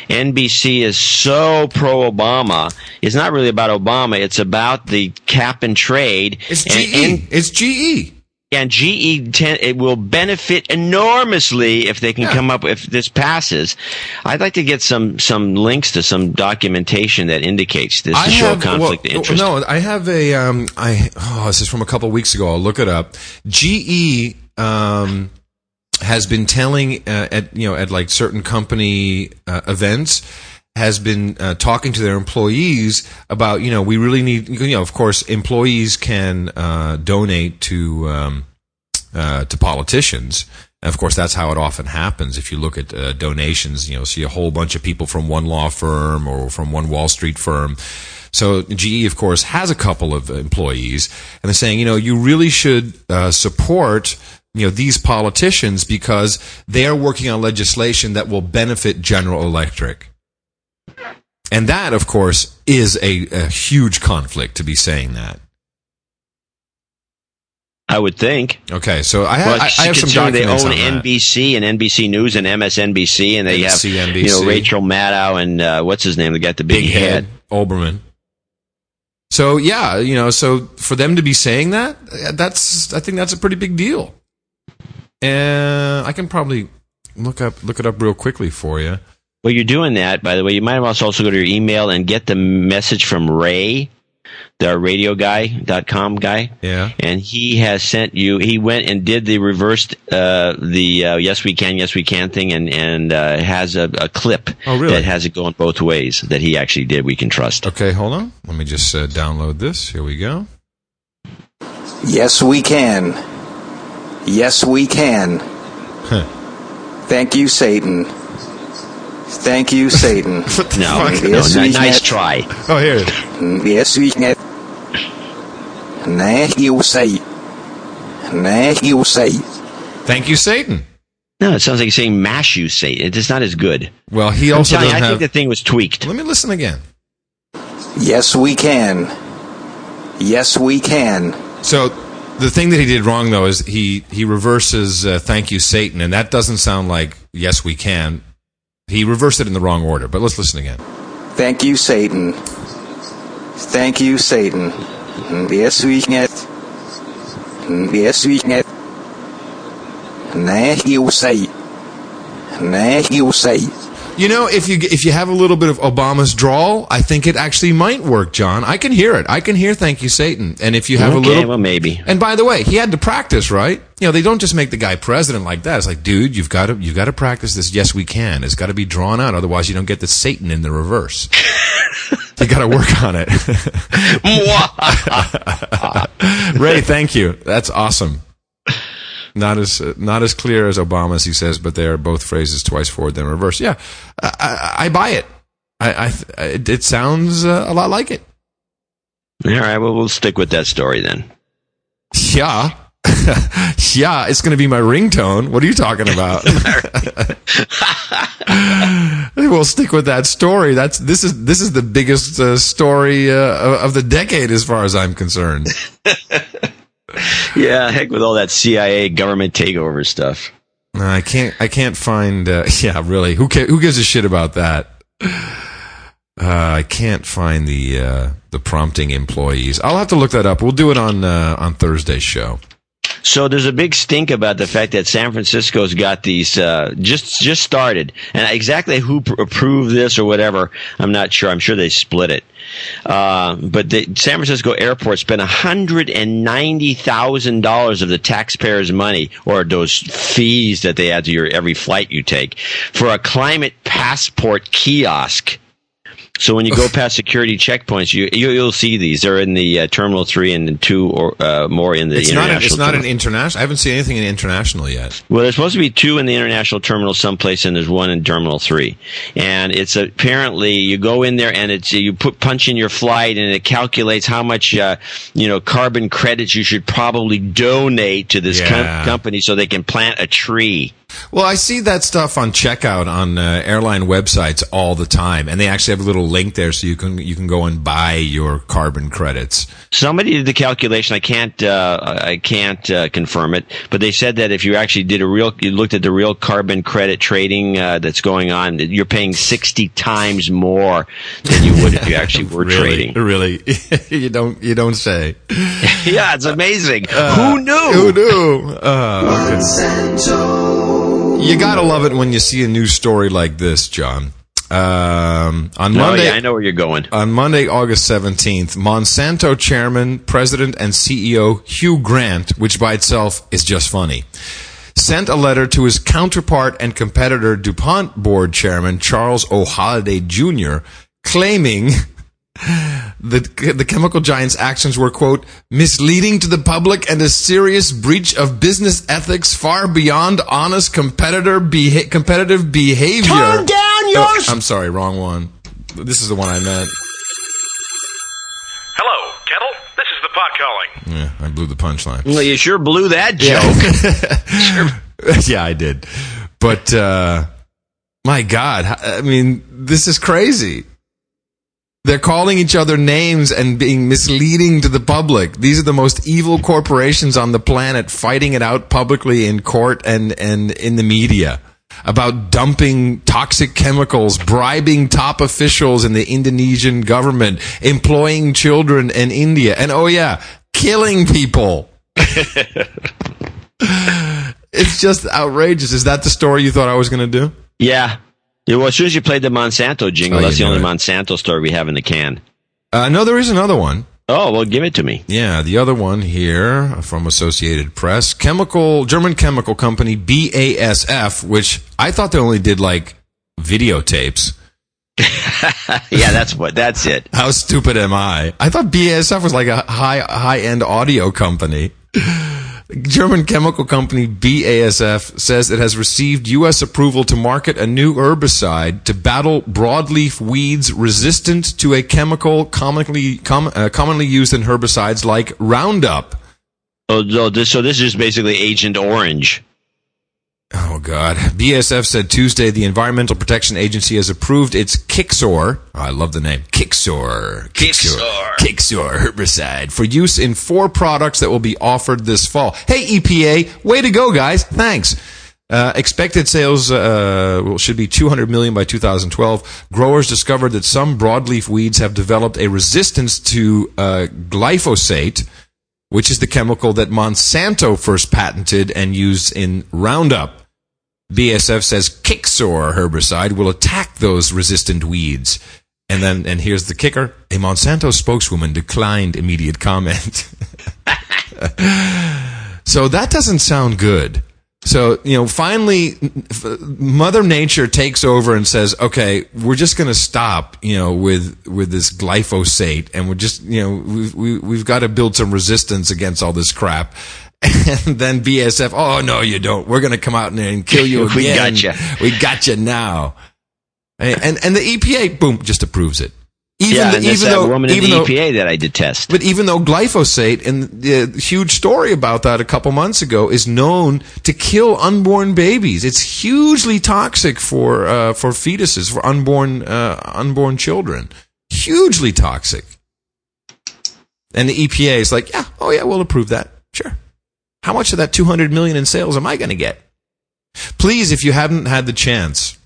NBC is so pro Obama is not really about Obama; it's about the cap and trade. It's And- GE. and- it's GE. and GE ten, it will benefit enormously if they can come up if this passes. I'd like to get some some links to some documentation that indicates this to show conflict well, of interest. No, I have a. Um, I oh, this is from a couple weeks ago. I'll look it up. GE um, has been telling uh, at you know at like certain company uh, events has been uh, talking to their employees about you know we really need you know of course employees can uh, donate to um, uh, to politicians. And of course, that's how it often happens. If you look at uh, donations, you know, see a whole bunch of people from one law firm or from one Wall Street firm. So GE, of course, has a couple of employees, and they're saying, you know, you really should uh, support, you know, these politicians because they are working on legislation that will benefit General Electric. And that, of course, is a, a huge conflict to be saying that. I would think. Okay, so I, Well, I, I have some considering they documents own on that. NBC and NBC News and MSNBC, and they have MSNBC. you know Rachel Maddow and uh, what's his name? They got the big, big head, Olbermann. So yeah, you know, so for them to be saying that, that's I think that's a pretty big deal. And I can probably look up look it up real quickly for you. Well, you're doing that, by the way. You might also also go to your email and get the message from Ray, the radio guy dot com guy. Yeah. And he has sent you. He went and did the reversed, uh, the uh, yes we can, yes we can thing, and and uh, has a, a clip Oh, really? that has it going both ways that he actually did. We can trust. Okay, hold on. Let me just uh, download this. Here we go. Yes, we can. Yes, we can. Thank you, Satan. Thank you, (laughs) Satan. No, Yes, no, we ni- nice try. Oh, here. Yes, we can. Thank you, Satan. Thank you, Satan. Thank you, Satan. No, it sounds like you're saying mash you Satan. It's not as good. Well, he I'm also telling you, I have. think the thing was tweaked. Let me listen again. Yes, we can. Yes, we can. So the thing that he did wrong though is he he reverses uh, "Thank you, Satan," and that doesn't sound like "Yes, we can." He reversed it in the wrong order. But let's listen again. Thank you, Satan. Thank you, Satan. Yes, we can. Yes, we can. Thank you, Satan. Thank you, Satan. You know, if you if you have a little bit of Obama's drawl, I think it actually might work, John. I can hear it. I can hear "Thank you, Satan." And if you have okay, a little, well, maybe. And by the way, he had to practice, right? You know, they don't just make the guy president like that. It's like, dude, you've got to you've got to practice this. Yes, we can. It's got to be drawn out, otherwise you don't get the Satan in the reverse. (laughs) you got to work on it. (laughs) Ray, thank you. That's awesome. Not as uh, not as clear as Obama's, he says, but they are both phrases twice forward then reverse. Yeah, I, I, I buy it. I, I it, it sounds uh, a lot like it. All right, well, we'll stick with that story then. (laughs) Yeah. (laughs) yeah, it's going to be my ringtone. What are you talking about? (laughs) we'll stick with that story. That's this is this is the biggest uh, story uh, of the decade, as far as I'm concerned. (laughs) yeah, heck with all that CIA government takeover stuff. I can't. I can't find. Uh, (laughs) yeah, really. Who ca- who gives a shit about that? Uh, I can't find the uh, the prompting employees. I'll have to look that up. We'll do it on uh, on Thursday's show. So there's a big stink about the fact that San Francisco's got these uh, just just started, and exactly who pr- approved this or whatever, I'm not sure. I'm sure they split it. Uh, but the San Francisco airport spent hundred and ninety thousand dollars of the taxpayers' money, or those fees that they add to your every flight you take, for a climate passport kiosk. So when you go past security checkpoints, you, you will see these. They're in the uh, terminal three and two or uh, more in the It's not. international. An, it's not an international. I haven't seen anything in international yet. Well, there's supposed to be two in the international terminal someplace, and there's one in terminal three. And it's apparently you go in there and it's you put punch in your flight, and it calculates how much uh, you know carbon credits you should probably donate to this com- company so they can plant a tree. Well, I see that stuff on checkout on uh, airline websites all the time, and they actually have a little link there so you can you can go and buy your carbon credits. Somebody did the calculation. I can't. Uh, I can't uh, confirm it, but they said that if you actually did a real, you looked at the real carbon credit trading uh, that's going on, you're paying sixty times more than you would if you actually were (laughs) Really, trading. really, (laughs) you don't you don't say. (laughs) yeah, it's amazing. Uh, Who knew? Who knew? Uh, okay. You gotta love it when you see a news story like this, John. Um, on Oh, Monday, yeah, I know where you're going. on Monday, August 17th, Monsanto chairman, president, and CEO Hugh Grant, which by itself is just funny, sent a letter to his counterpart and competitor DuPont board chairman Charles O. Holliday Jr., claiming (laughs) the, the chemical giant's actions were, quote, misleading to the public and a serious breach of business ethics far beyond honest competitor beha- competitive behavior. Turn down your Oh, I'm sorry, wrong one. This is the one I meant. Hello, Kettle. This is the pot calling. Yeah, I blew the punchline. Well, you sure blew that joke. (laughs) yeah, I did. But uh my God, I mean, this is crazy. They're calling each other names and being misleading to the public. These are the most evil corporations on the planet fighting it out publicly in court and, and in the media about dumping toxic chemicals, bribing top officials in the Indonesian government, employing children in India, and oh yeah, killing people. (laughs) it's just outrageous. Is that the story you thought I was going to do? yeah. Yeah, Well, as soon as you played the Monsanto jingle, Oh, that's the only it. Monsanto story we have in the can. Uh, no, there is another one. Oh, well, give it to me. Yeah, the other one here from Associated Press, chemical German chemical company BASF, which I thought they only did like videotapes. (laughs) yeah, that's what. That's it. How stupid am I? I thought BASF was like a high high end audio company. German chemical company BASF says it has received U.S. approval to market a new herbicide to battle broadleaf weeds resistant to a chemical commonly com, uh, commonly used in herbicides like Roundup. Oh, so this, so this is basically Agent Orange. Oh God! BSF said Tuesday the Environmental Protection Agency has approved its Kixor. Oh, I love the name Kixor. Kixor. Kixor herbicide (laughs) for use in four products that will be offered this fall. Hey EPA, way to go, guys! Thanks. Uh, expected sales uh, will- should be 200 million by 2012. Growers discovered that some broadleaf weeds have developed a resistance to uh, glyphosate, which is the chemical that Monsanto first patented and used in Roundup. BSF says Kixor herbicide will attack those resistant weeds. And then, and here's the kicker: a Monsanto spokeswoman declined immediate comment. (laughs) so that doesn't sound good. So, you know, finally, Mother Nature takes over and says, okay, we're just going to stop, you know, with, with this glyphosate and we're just, you know, we've, we, we've got to build some resistance against all this crap. (laughs) And then BSF, oh, no, you don't. We're going to come out and, kill you (laughs) again. We gotcha. We got you now. And, and, the EPA, boom, just approves it. Even yeah, the- and even though- woman in the though- EPA that I detest. but even though glyphosate, and the huge story about that a couple months ago, is known to kill unborn babies. It's hugely toxic for uh, for fetuses, for unborn uh, unborn children. Hugely toxic. And the EPA is like, yeah, oh yeah, we'll approve that. Sure. How much of that 200 million in sales am I going to get? Please, if you haven't had the chance,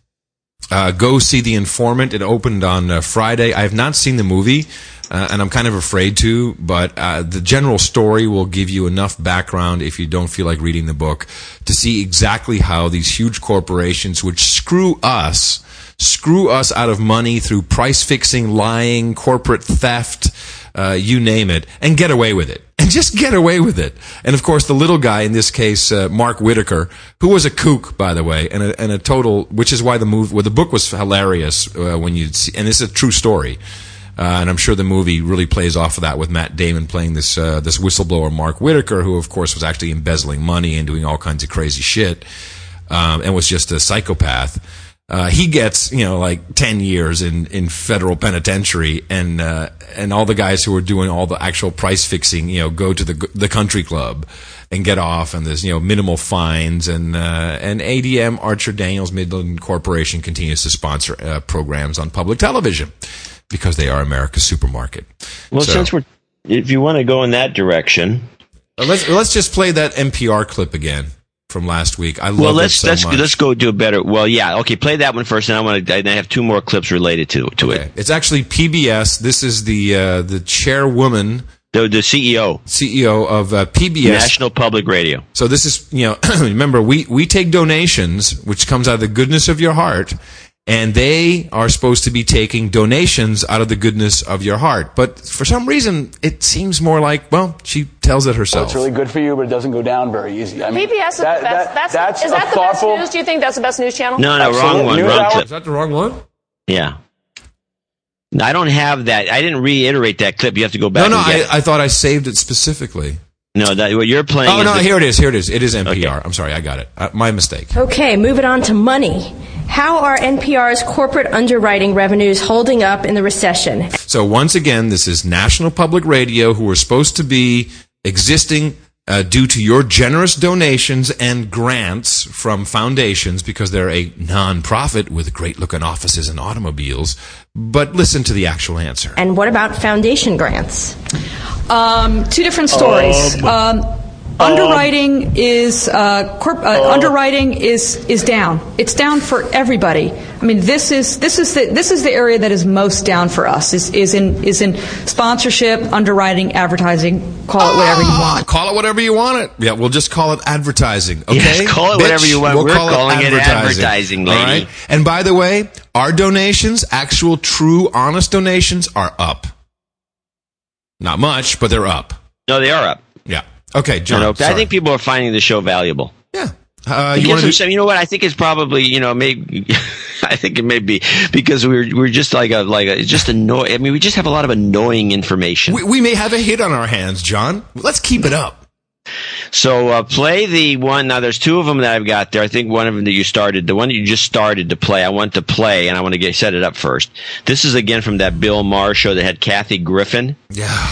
uh, go see The Informant. It opened on uh, Friday. I have not seen the movie, uh, and I'm kind of afraid to, but uh, the general story will give you enough background if you don't feel like reading the book to see exactly how these huge corporations, which screw us, screw us out of money through price fixing, lying, corporate theft, uh, you name it, and get away with it. And just get away with it. And of course, the little guy in this case, uh, Mark Whitacre, who was a kook, by the way, and a, and a total, which is why the movie, well, the book was hilarious uh, when you see, and it's a true story. Uh, and I'm sure the movie really plays off of that with Matt Damon playing this uh, this whistleblower Mark Whitacre, who of course was actually embezzling money and doing all kinds of crazy shit, um, and was just a psychopath. Uh, he gets you know like ten years in, in federal penitentiary, and uh, and all the guys who are doing all the actual price fixing, you know, go to the the country club and get off, and there's you know minimal fines, and uh, and ADM Archer Daniels Midland Corporation continues to sponsor uh, programs on public television because they are America's supermarket. Well, So- since we're, if you want to go in that direction, Uh, let's let's just play that NPR clip again from last week. I love well, it let's so let's much. let's go do a better. Well, yeah, okay, play that one first, and I want to. I have two more clips related to to it. It's actually PBS. This is the uh, the chairwoman, the the CEO, CEO of uh, PBS, National Public Radio. So this is you know (clears throat) remember we we take donations, which comes out of the goodness of your heart. And they are supposed to be taking donations out of the goodness of your heart. But for some reason, it seems more like, well, she tells it Well, herself. it's really good for you, but it doesn't go down very easy. I mean, PBS is that- the best. that- that's, that's is a that the thoughtful- best news? Do you think that's the best news channel? No, no, wrong one, News wrong clip. Is that the wrong one? Yeah. No, I don't have that. I didn't reiterate that clip. You have to go back. no, and I, it. I thought I saved it specifically. No, that what you're playing. Oh is no, the- here it is. Here it is. It is NPR. I'm sorry, I got it. Uh, my mistake. Okay, moving on to money. How are NPR's corporate underwriting revenues holding up in the recession? So once again, this is National Public Radio, who are supposed to be existing uh, due to your generous donations and grants from foundations because they're a non-profit with great-looking offices and automobiles. But listen to the actual answer. And what about foundation grants? Um, two different stories. Um, underwriting is uh, corp- uh, underwriting is is down. It's down for everybody. I mean, this is this is the this is the area that is most down for us. Is is in is in sponsorship, underwriting, advertising. Call it whatever you want. Call it whatever you want it. Yeah, we'll just call it advertising. Okay, Yes, call it Bitch, whatever you want. We'll We're call calling it advertising, All lady. right? And by the way, our donations, actual, true, honest donations, are up. Not much, but they're up. No, they are up. Yeah. Okay, John. Know, I think people are finding the show valuable. Yeah. Uh, you gives want them to? some- you know what? I think it's probably you know maybe (laughs) I think it may be because we're we're just like a like a just annoy. I mean, we just have a lot of annoying information. We, we may have a hit on our hands, John. Let's keep it up. So uh, play the one. Now there's two of them that I've got there. I think one of them that you started, the one that you just started to play. I want to play, and I want to get set it up first. This is again from that Bill Maher show that had Kathy Griffin. Yeah.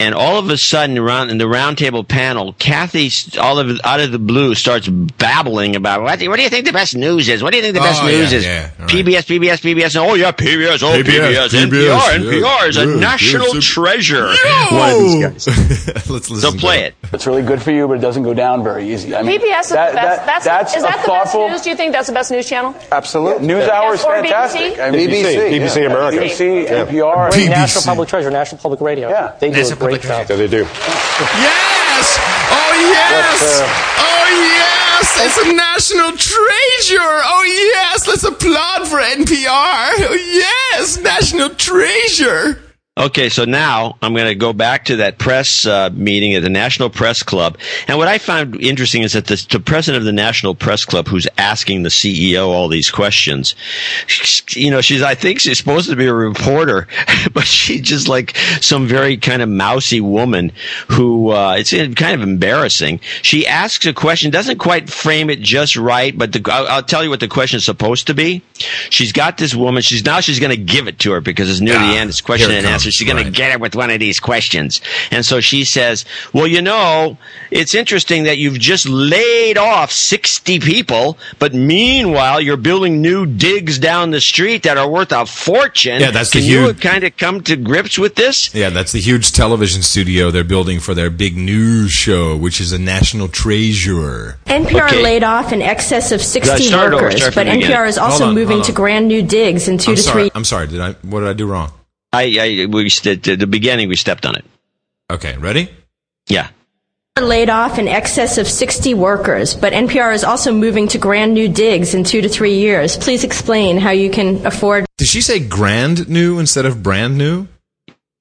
And all of a sudden, around in the roundtable panel, Kathy, all of out of the blue, starts babbling about what, what do you think the best news is? What do you think the best Oh, news yeah, is? yeah, all right. PBS, PBS, PBS. Oh yeah, PBS. Oh PBS, PBS. PBS, NPR. yeah, NPR is a yeah, national yeah. treasure. One of these guys. Let's listen. So to play it. It's really good for you, but it doesn't go down very easy. I mean, PBS is the best. that- that's that's is that the thoughtful. best news? Do you think that's the best news channel? Absolutely. News hour is Or BBC? fantastic. I mean, BBC, BBC, yeah. America. BBC, NPR. Great National Public Treasure, National Public Radio. Yeah. They do a great job. Yeah, they do. Yes! Oh yes! Uh, oh yes! It's a national treasure! Oh yes! Let's applaud for NPR! Oh yes! National treasure! Okay, so now I'm going to go back to that press uh, meeting at the National Press Club. And what I found interesting is that the, the president of the National Press Club, who's asking the CEO all these questions, you know, she's, I think she's supposed to be a reporter, (laughs) but she's just like some very kind of mousy woman who, uh, it's kind of embarrassing. She asks a question, doesn't quite frame it just right, but the, I'll, I'll tell you what the question is supposed to be. She's got this woman, she's now she's going to give it to her because it's near Ah, the end. It's question and answer. Comes, She's going right. to get it with one of these questions. And so she says, well, you know, it's interesting that you've just laid off 60 people, but meanwhile, you're building new digs down the street that are worth a fortune. Yeah, that's the Can you huge- kind of come to grips with this? Yeah, that's the huge television studio they're building for their big news show, which is a national treasure. NPR Okay. laid off in excess of 60 start over, workers, but the beginning. NPR is also on, moving to grand new digs in two I'm to sorry. three. I'm sorry. Did I? What did I do wrong? I, I we st- at the beginning we stepped on it. Okay, ready? Yeah. laid off in excess of 60 workers, but NPR is also moving to grand new digs in two to three years. Please explain how you can afford. Did she say grand new instead of brand new?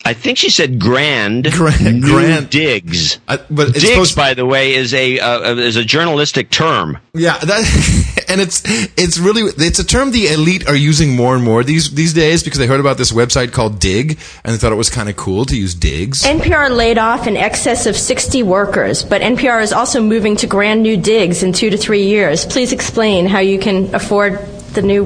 I think she said grand, Grand- new grand- digs. I, but it's digs, supposed. by the way, is a uh, is a journalistic term. Yeah, that (laughs) and it's it's really it's a term the elite are using more and more these these days because they heard about this website called Digg and they thought it was kind of cool to use digs. NPR laid off in excess of 60 workers, but NPR is also moving to grand new digs in two to three years. Please explain how you can afford the new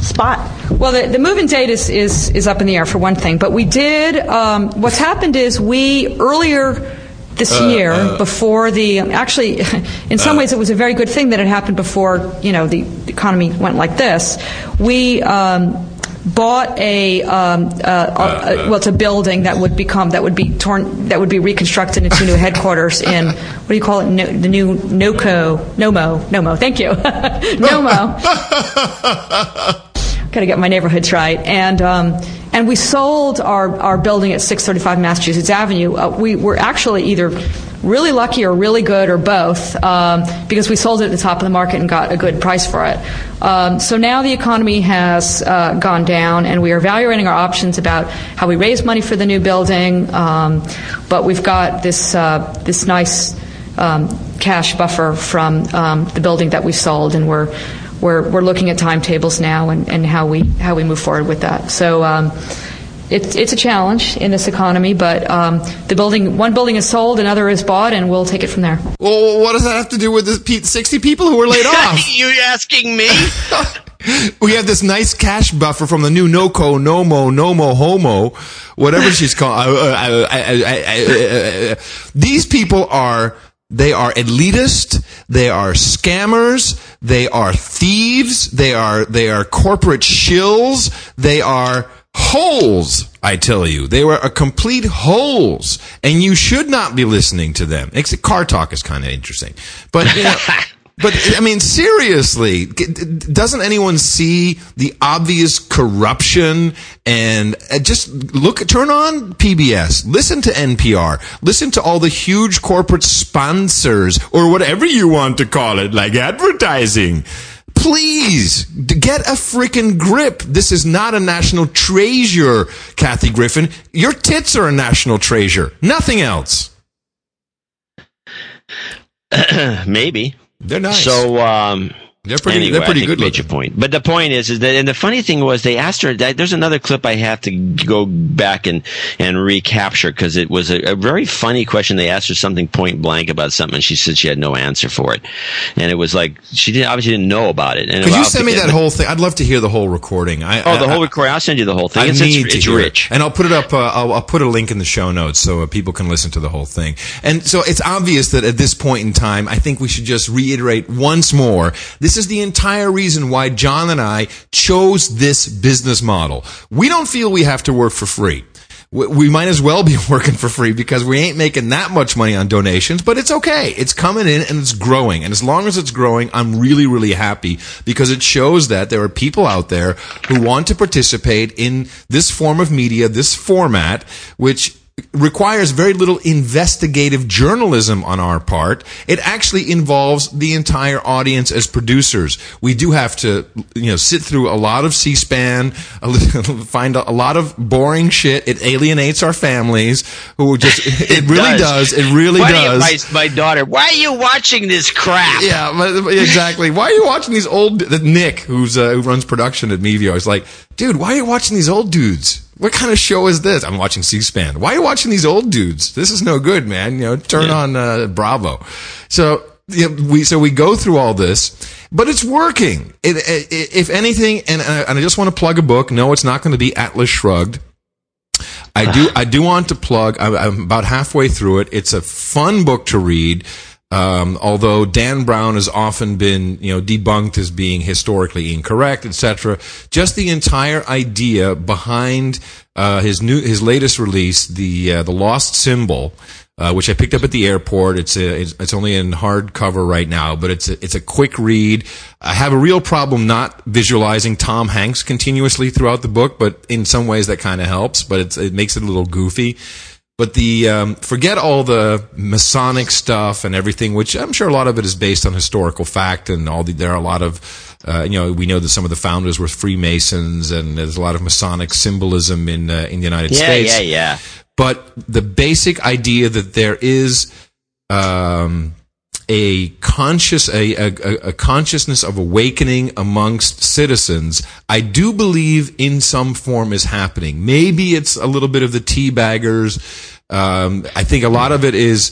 spot. Well, the, the move-in date is, is, is up in the air for one thing, but we did. Um, what's happened is we earlier this Uh, year, uh, before the actually, (laughs) in some Uh. ways, it was a very good thing that it happened before you know the economy went like this. We. Um, Bought a, um, uh, uh, well, it's a building that would become that would be torn that would be reconstructed into new headquarters in what do you call it? No, the new NOCO, NOMO, NOMO. Thank you, (laughs) NOMO. (laughs) Got to get my neighborhoods right. And um, and we sold our, our building at 635 Massachusetts Avenue. Uh, we were actually either really lucky or really good or both um, because we sold it at the top of the market and got a good price for it. Um, so now the economy has uh, gone down, and we are evaluating our options about how we raise money for the new building. Um, but we've got this uh, this nice um, cash buffer from um, the building that we sold, and we're we're we're looking at timetables now and, and how we how we move forward with that. So. Um, it's, it's a challenge in this economy, but um, the building, one building is sold, another is bought, and we'll take it from there. Well, what does that have to do with the 60 people who were laid (laughs) off? you asking me? (laughs) we have this nice cash buffer from the new NOCO, NOMO, NOMO, HOMO, whatever she's called. (laughs) Uh, uh, uh, uh, uh, uh, These people are, they are elitist, they are scammers, they are thieves, they are, they are corporate shills, they are holes, I tell you. They were a complete holes, and you should not be listening to them. Except car talk is kind of interesting. But, you know, (laughs) but I mean, seriously, doesn't anyone see the obvious corruption? And uh, just look, turn on PBS, listen to NPR, listen to all the huge corporate sponsors or whatever you want to call it, like advertising. Please get a freaking grip. This is not a national treasure, Kathy Griffin. Your tits are a national treasure. Nothing else. (clears throat) Maybe. They're nice. So, um, They're pretty. Anyway, they're pretty good you made looking. your point. But the point is, is that, and the funny thing was, they asked her. that- There's another clip I have to go back and and recapture because it was a, a very funny question. They asked her something point blank about something, and she said she had no answer for it, and it was like she didn't obviously didn't know about it. And Could you send me that whole thing? I'd love to hear the whole recording. I, Oh, the I- whole recording. I'll send you the whole thing. I It's, need it's, to it's hear it. and I'll put it up. Uh, I'll, I'll put a link in the show notes so uh, people can listen to the whole thing. And so it's obvious that at this point in time, I think we should just reiterate once more: this is the entire reason why John and I chose this business model. We don't feel we have to work for free. We might as well be (laughs) working for free because we ain't making that much money on donations, but it's okay. It's coming in and it's growing. And as long as it's growing, I'm really, really happy because it shows that there are people out there who want to participate in this form of media, this format, which requires very little investigative journalism on our part. It actually involves the entire audience as producers. We do have to, you know, sit through a lot of C-SPAN, a little- (laughs) find a, lot of boring shit. It alienates our families who just, (laughs) it, really does. It really Why do you- does. my, my daughter, why are you watching this crap? Yeah, exactly. Why are you watching these old? Nick, who's uh, who runs production at Mevio, is like, dude, why are you watching these old dudes? What kind of show is this? I'm watching C-SPAN. Why are you watching these old dudes? This is no good, man. You know, turn on uh, Bravo. So you know, we so we go through all this, but it's working. It, it, if anything, and, uh, and I just want to plug a book. No, it's not going to be Atlas Shrugged. I do. I do want to plug. I'm, I'm about halfway through it. It's a fun book to read. Um, although Dan Brown has often been, you know, debunked as being historically incorrect, etc. Just the entire idea behind uh, his new, his latest release, the uh, the Lost Symbol, uh, which I picked up at the airport. It's a, it's, it's only in hardcover right now, but it's a, it's a quick read. I have a real problem not visualizing Tom Hanks continuously throughout the book, but in some ways that kind of helps. But it's, it makes it a little goofy. But the um, forget all the Masonic stuff and everything, which I'm sure a lot of it is based on historical fact, and all the, there are a lot of uh, you know we know that some of the founders were Freemasons, and there's a lot of Masonic symbolism in uh, in the United Yeah, States. yeah, yeah. yeah. But the basic idea that there is um, a conscious a, a, a consciousness of awakening amongst citizens, I do believe in some form is happening. Maybe it's a little bit of the tea baggers. Um, I think a lot of it is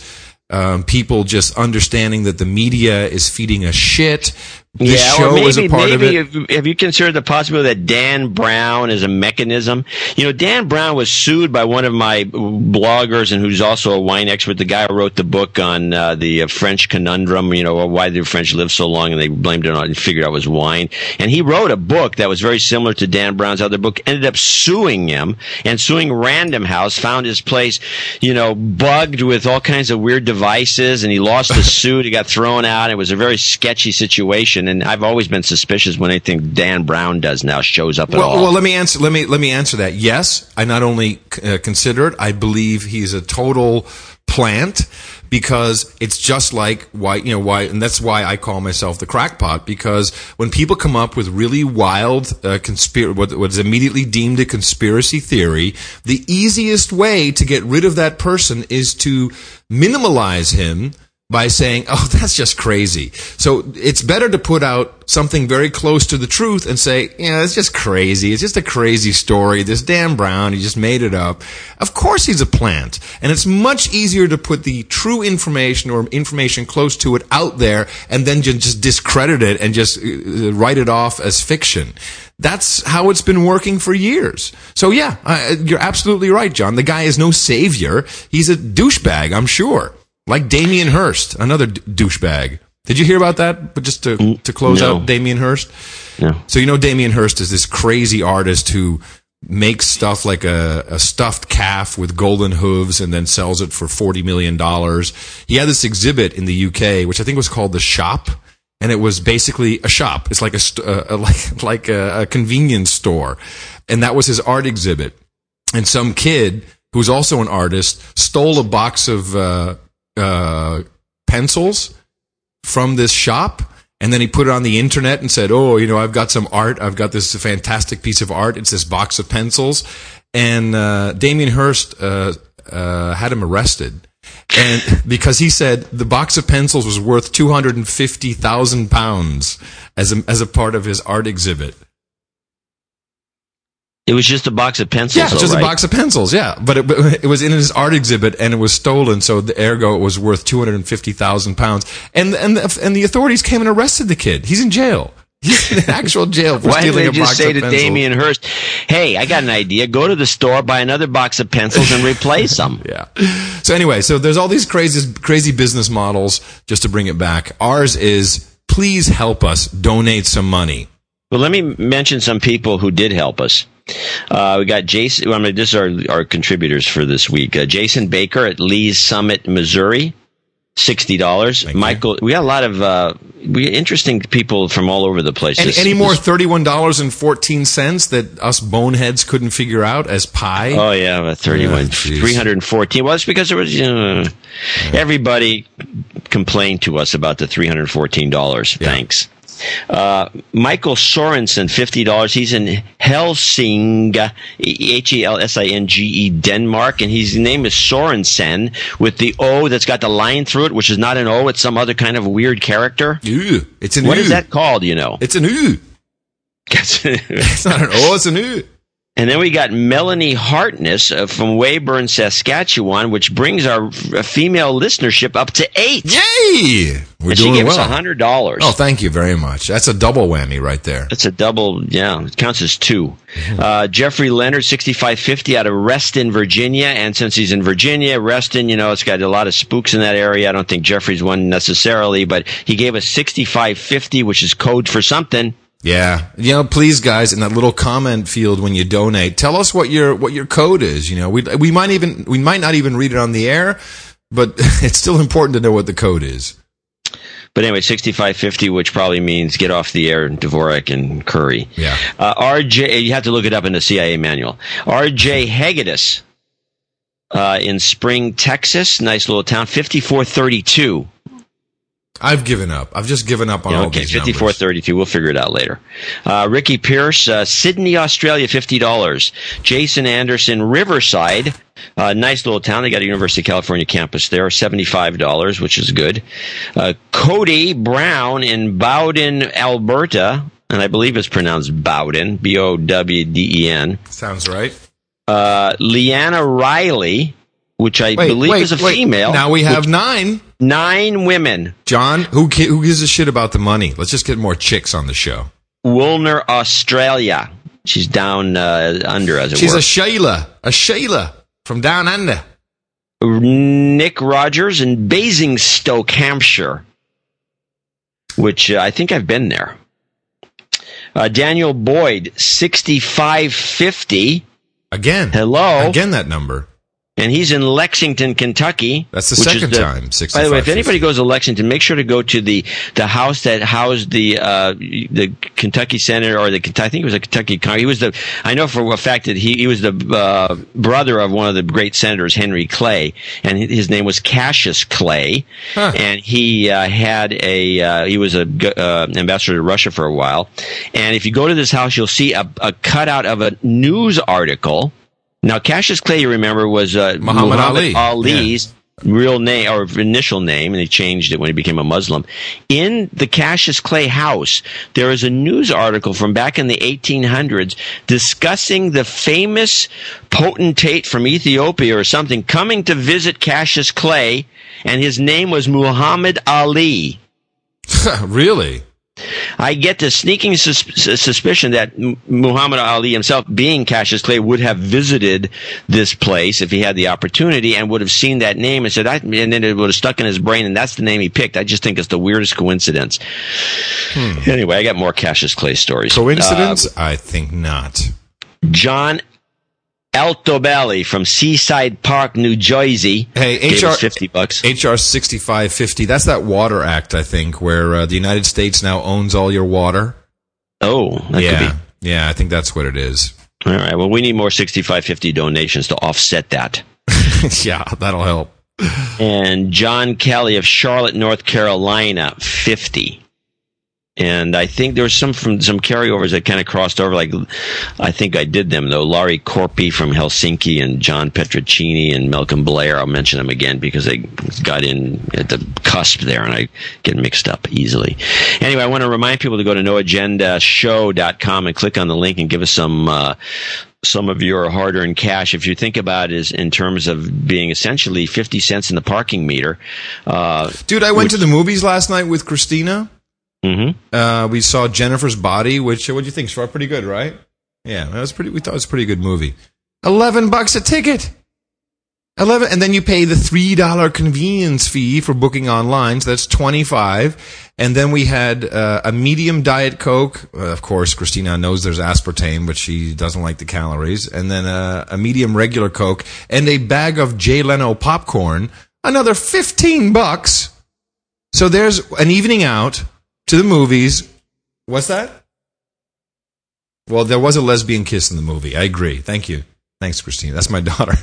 um, people just understanding that the media is feeding us shit. This yeah, show or maybe, is a part maybe of it. Have, you considered the possibility that Dan Brown is a mechanism? You know, Dan Brown was sued by one of my bloggers and who's also a wine expert. The guy who wrote the book on uh, the uh, French conundrum, you know, why the French lived so long and they blamed it on and figured out it was wine. And he wrote a book that was very similar to Dan Brown's other book, ended up suing him and suing Random House, found his place, you know, bugged with all kinds of weird devices and he lost the (laughs) suit. He got thrown out. It was a very sketchy situation. And I've always been suspicious when anything Dan Brown does now shows up at well, all. well, let me answer. Let me let me answer that. Yes, I not only uh, consider it. I believe he's a total plant because it's just like why you know why, and that's why I call myself the crackpot. Because when people come up with really wild uh, conspir what, what is immediately deemed a conspiracy theory, the easiest way to get rid of that person is to minimalize him by saying, (laughs) "Oh, that's just crazy." So it's better to put out something very close to the truth and say, "Yeah, it's just crazy. It's just a crazy story. This Dan Brown, he just made it up." Of course, he's a plant, and it's much easier to put the true information or information close to it out there and then just discredit it and just uh, write it off as fiction. That's how it's been working for years. So yeah, uh, you're absolutely right, John. The guy is no savior. He's a douchebag, I'm sure. Like Damien Hirst, another d- douchebag. Did you hear about that? But just to, to close no. out Damien Hirst. No. So you know Damien Hirst is this crazy artist who makes stuff like a, a stuffed calf with golden hooves and then sells it for forty million dollars. He had this exhibit in the UK, which I think was called the Shop, and it was basically a shop. It's like a, st- uh, a (laughs) like like a, a convenience store, and that was his art exhibit. And some kid who's also an artist stole a box of uh, uh, pencils from this shop. And then he put it on the internet and said, "Oh, you know, I've got some art. I've got this fantastic piece of art. It's this box of pencils." And uh, Damien Hirst uh, uh, had him arrested. and (laughs) because he said the box of pencils was worth two hundred and fifty thousand pounds as a as a part of his art exhibit. It was just a box of pencils. Yeah, just right? a box of pencils. Yeah, but it, it was in his art exhibit and it was stolen. So the ergo it was worth two hundred and fifty thousand pounds. And and the, and the authorities came and arrested the kid. He's in jail. He's in actual jail for (laughs) Why stealing they just say to pencils. Damien Hirst, "Hey, I got an idea. Go to the store, buy another box of pencils, and replace them." (laughs) yeah. So anyway, so there's all these crazy crazy business models. Just to bring it back, ours is please help us donate some money. Well, let me mention some people who did help us. Uh, we got Jason. I mean, this are our contributors for this week. Uh, Jason Baker at Lee's Summit, Missouri, sixty dollars. Michael, we got a lot of uh, we interesting people from all over the place. Any, This- any more thirty one dollars and fourteen cents that us boneheads couldn't figure out as pie? Oh yeah, about thirty-one, three hundred and fourteen. Well, it's because there was you know, everybody complained to us about the three hundred and fourteen dollars. Thanks. Uh, Michael Sorensen, fifty dollars. He's in Helsing, H E L S I N G E, Denmark, and his name is Sorensen with the O that's got the line through it, which is not an O; it's some other kind of weird character. Ew, it's an What U. is that called? You know, It's (laughs) an U. it's not an O; it's an U. And then we got Melanie Hartness uh, from Weyburn, Saskatchewan, which brings our f- female listenership up to eight. Yay! We're and she doing gave us well. a hundred dollars. Oh, thank you very much. That's a double whammy right there. That's a double. Yeah, it counts as 2 Mm-hmm. Uh, Jeffrey Leonard, sixty-five fifty, out of Reston, Virginia, and since he's in Virginia, Reston, you know, it's got a lot of spooks in that area. I don't think Jeffrey's one necessarily, but he gave us sixty-five fifty, which is code for something. Yeah, you know, please, guys, in that little comment field when you donate, tell us what your what your code is. You know, we we might even we might not even read it on the air, but (laughs) it's still important to know what the code is. But anyway, sixty-five fifty, which probably means get off the air, Dvorak and Curry. Yeah. Uh, RJ, you have to look it up in the CIA manual. RJ Hegedus uh, in Spring, Texas, nice little town, fifty-four thirty-two. I've given up. I've just given up on all okay, these fifty-four numbers. thirty-two. We'll figure it out later. Uh, Ricky Pierce, uh, Sydney, Australia, fifty dollars. Jason Anderson, Riverside, uh, nice little town. They got a University of California campus there, seventy-five dollars, which is good. Uh, Cody Brown in Bowden, Alberta, and I believe it's pronounced Bowden, B O W D E N. Sounds right. Uh, Leanna Riley, which I Wait, believe wait, is a wait. female. Now we have which- nine. Nine women. John, who who gives a shit about the money? Let's just get more chicks on the show. Woolner, Australia. She's down uh, under, as it She's were. a Shayla, a Shayla from down under. Nick Rogers in Basingstoke, Hampshire, which uh, I think I've been there. Uh, Daniel Boyd, sixty-five fifty. Again. Hello. Again, that number. And he's in Lexington, Kentucky. That's the second time, By the way, if 65.50. anybody goes to Lexington, make sure to go to the the house that housed the uh, the Kentucky senator or the Kentucky- I think it was a Kentucky. He was the I know for a fact that he he was the uh, brother of one of the great senators, Henry Clay, and his name was Cassius Clay, and he uh, had a uh, he was a uh, ambassador to Russia for a while, and if you go to this house, you'll see a, a cutout of a news article. Now, Cassius Clay, you remember, was uh, Muhammad Ali. Ali's real name or initial name, and he changed it when he became a Muslim. In the Cassius Clay house, there is a news article from back in the 1800s discussing the famous potentate from Ethiopia or something coming to visit Cassius Clay, and his name was Muhammad Ali. (laughs) really? I get the sneaking sus- sus- suspicion that Muhammad Ali himself, being Cassius Clay, would have visited this place if he had the opportunity and would have seen that name and said, I, and then it would have stuck in his brain, and that's the name he picked. I just think it's the weirdest coincidence. Anyway, I got more Cassius Clay stories. Coincidence? Uh, I think not. John Altobelli from Seaside Park, New Jersey. Hey, HR fifty bucks. HR sixty five fifty. That's that Water Act, I think, where uh, the United States now owns all your water. Oh, that yeah, yeah. I think that's what it is. All right. Well, we need more sixty-five fifty donations to offset that. (laughs) yeah, that'll help. and John Kelly of Charlotte, North Carolina, 50. And I think there was some from some carryovers that kind of crossed over. Like I think I did them though. Laurie Corpi from Helsinki and John Petrocini and Malcolm Blair. I'll mention them again because they got in at the cusp there, and I get mixed up easily. Anyway, I want to remind people to go to noagendashow.com and click on the link and give us some. Uh, some of your hard-earned cash, if you think about it, is in terms of being essentially fifty cents in the parking meter. Uh, Dude, I went to the movies last night with Christina. Mm-hmm. Uh, we saw Jennifer's Body, which what do you think? Saw pretty good, right? Yeah, that was pretty. We thought it was a pretty good movie. Eleven bucks a ticket. Eleven, and then you pay the three dollar convenience fee for booking online. So that's twenty five. And then we had uh, a medium diet coke. Uh, of course, Christina knows there's aspartame, but she doesn't like the calories. And then uh, a medium regular coke and a bag of Jay Leno popcorn. Another fifteen bucks. So there's an evening out to the movies. What's that? Well, there was a lesbian kiss in the movie. I agree. Thank you. Thanks, Christine. That's my (laughs) daughter.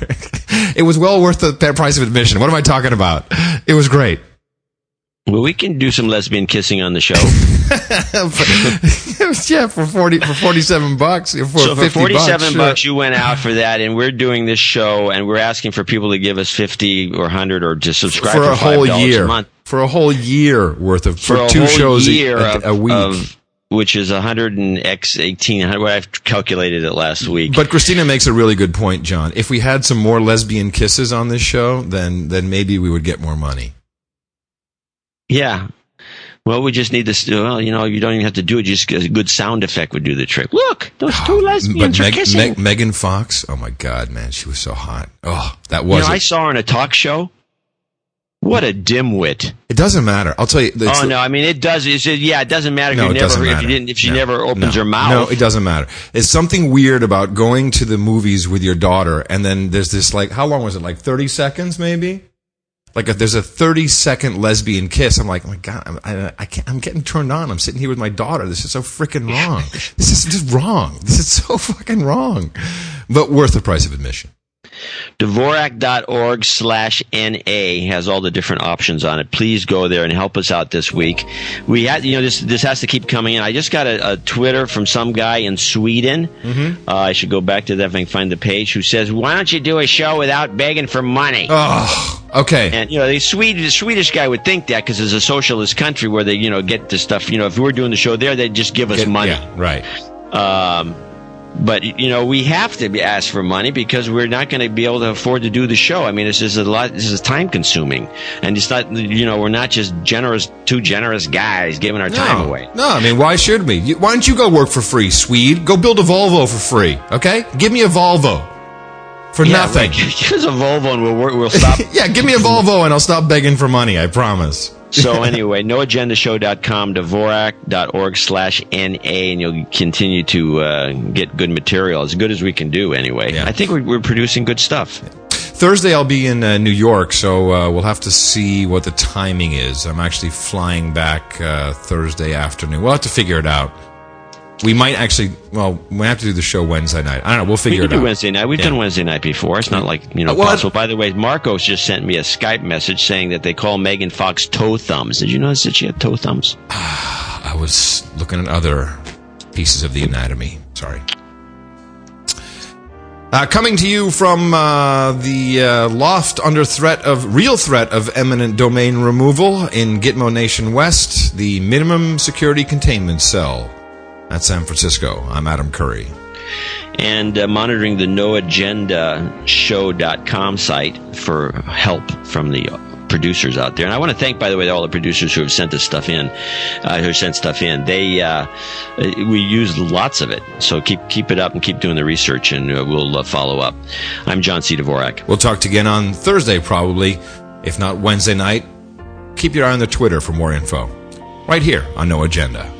it was well worth the price of admission. What am I talking about? It was great. Well, we can do some lesbian kissing on the show. (laughs) yeah, for forty for forty seven bucks. For so for forty seven sure. bucks, you went out for that, and we're doing this show, and we're asking for people to give us fifty or hundred or just subscribe for for, a whole $5 year. a month For a whole year worth of for, for, a two shows a- year a, a week. of- which is hundred and x eighteen. What I've calculated it last week. But Christina makes a really good point, John. If we had some more lesbian kisses on this show, then then maybe we would get more money. Yeah. Well, we just need this. Well, you know, you don't even have to do it. Just a good sound effect would do the trick. Look, those two oh, lesbians But are kissing. Meg, Megan Fox, oh my God, man, she was so hot. Oh, that you was. know, I saw her in a talk show. What a dimwit! It doesn't matter. I'll tell you. oh no, I mean it does. It's, yeah, it doesn't matter if No, you it never doesn't if you didn't if she No. never opens no. her mouth. No, it doesn't matter. It's something weird about going to the movies with your daughter, and then there's this like, how long was it? Like thirty seconds, maybe. Like if there's a thirty second lesbian kiss, I'm like, oh my god, I'm, I, I can't, I'm getting turned on. I'm sitting here with my daughter. This is so freaking (laughs) wrong. this is just wrong. This is so fucking wrong. But worth the price of admission. Dvorak.org slash NA has all the different options on it. Please go there and help us out this week. We had, you know, this, this has to keep coming in. I just got a, a Twitter from some guy in Sweden. Mm-hmm. Uh, I should go back to that if I can find the page who says, why don't you do a show without begging for money? Oh, okay. And, you know, the Swedish, the Swedish guy would think that because it's a socialist country where they, you know, get the stuff, you know, if we were doing the show there, they'd just give us Get- money. yeah, right. Um, but you know we have to be asked for money because we're not going to be able to afford to do the show. I mean, this is a lot. This is time consuming, and it's not. You know, we're not just generous, two generous guys giving our time away. No, I mean, why should we? Why don't you go work for free, Swede? Go build a Volvo for free, okay? Give me a Volvo for Yeah, nothing. right. Give us a Volvo and we'll work, we'll stop. (laughs) yeah, give me a Volvo and I'll stop begging for money. I promise. So anyway, noagendashow.com, Dvorak.org slash NA, and you'll continue to uh, get good material, as good as we can do anyway. I think we're, we're producing good stuff. Thursday I'll be in uh, New York, so uh, we'll have to see what the timing is. I'm actually flying back uh, Thursday afternoon. We'll have to figure it out. We might actually, well, we have to do the show Wednesday night. I don't know. We'll We figure can it do out. Wednesday night. We've Yeah. done Wednesday night before. It's not like you know Uh, well, possible. By the way, Marcos just sent me a Skype message saying that they call Megan Fox toe thumbs. Did you notice that she had toe thumbs? (sighs) I was looking at other pieces of the anatomy. Sorry. Uh, coming to you from uh, the uh, loft under threat of real threat of eminent domain removal in Gitmo Nation West, the minimum security containment cell at San Francisco. I'm Adam Curry. And uh, monitoring the noagendashow.com site for help from the producers out there. And I want to thank, by the way, all the producers who have sent this stuff in, uh, who sent stuff in. They uh, we use lots of it, so keep keep it up and keep doing the research, and uh, we'll uh, follow up. I'm John C. Dvorak. We'll talk to you again on Thursday, probably, if not Wednesday night. Keep your eye on the Twitter for more info. Right here on No Agenda.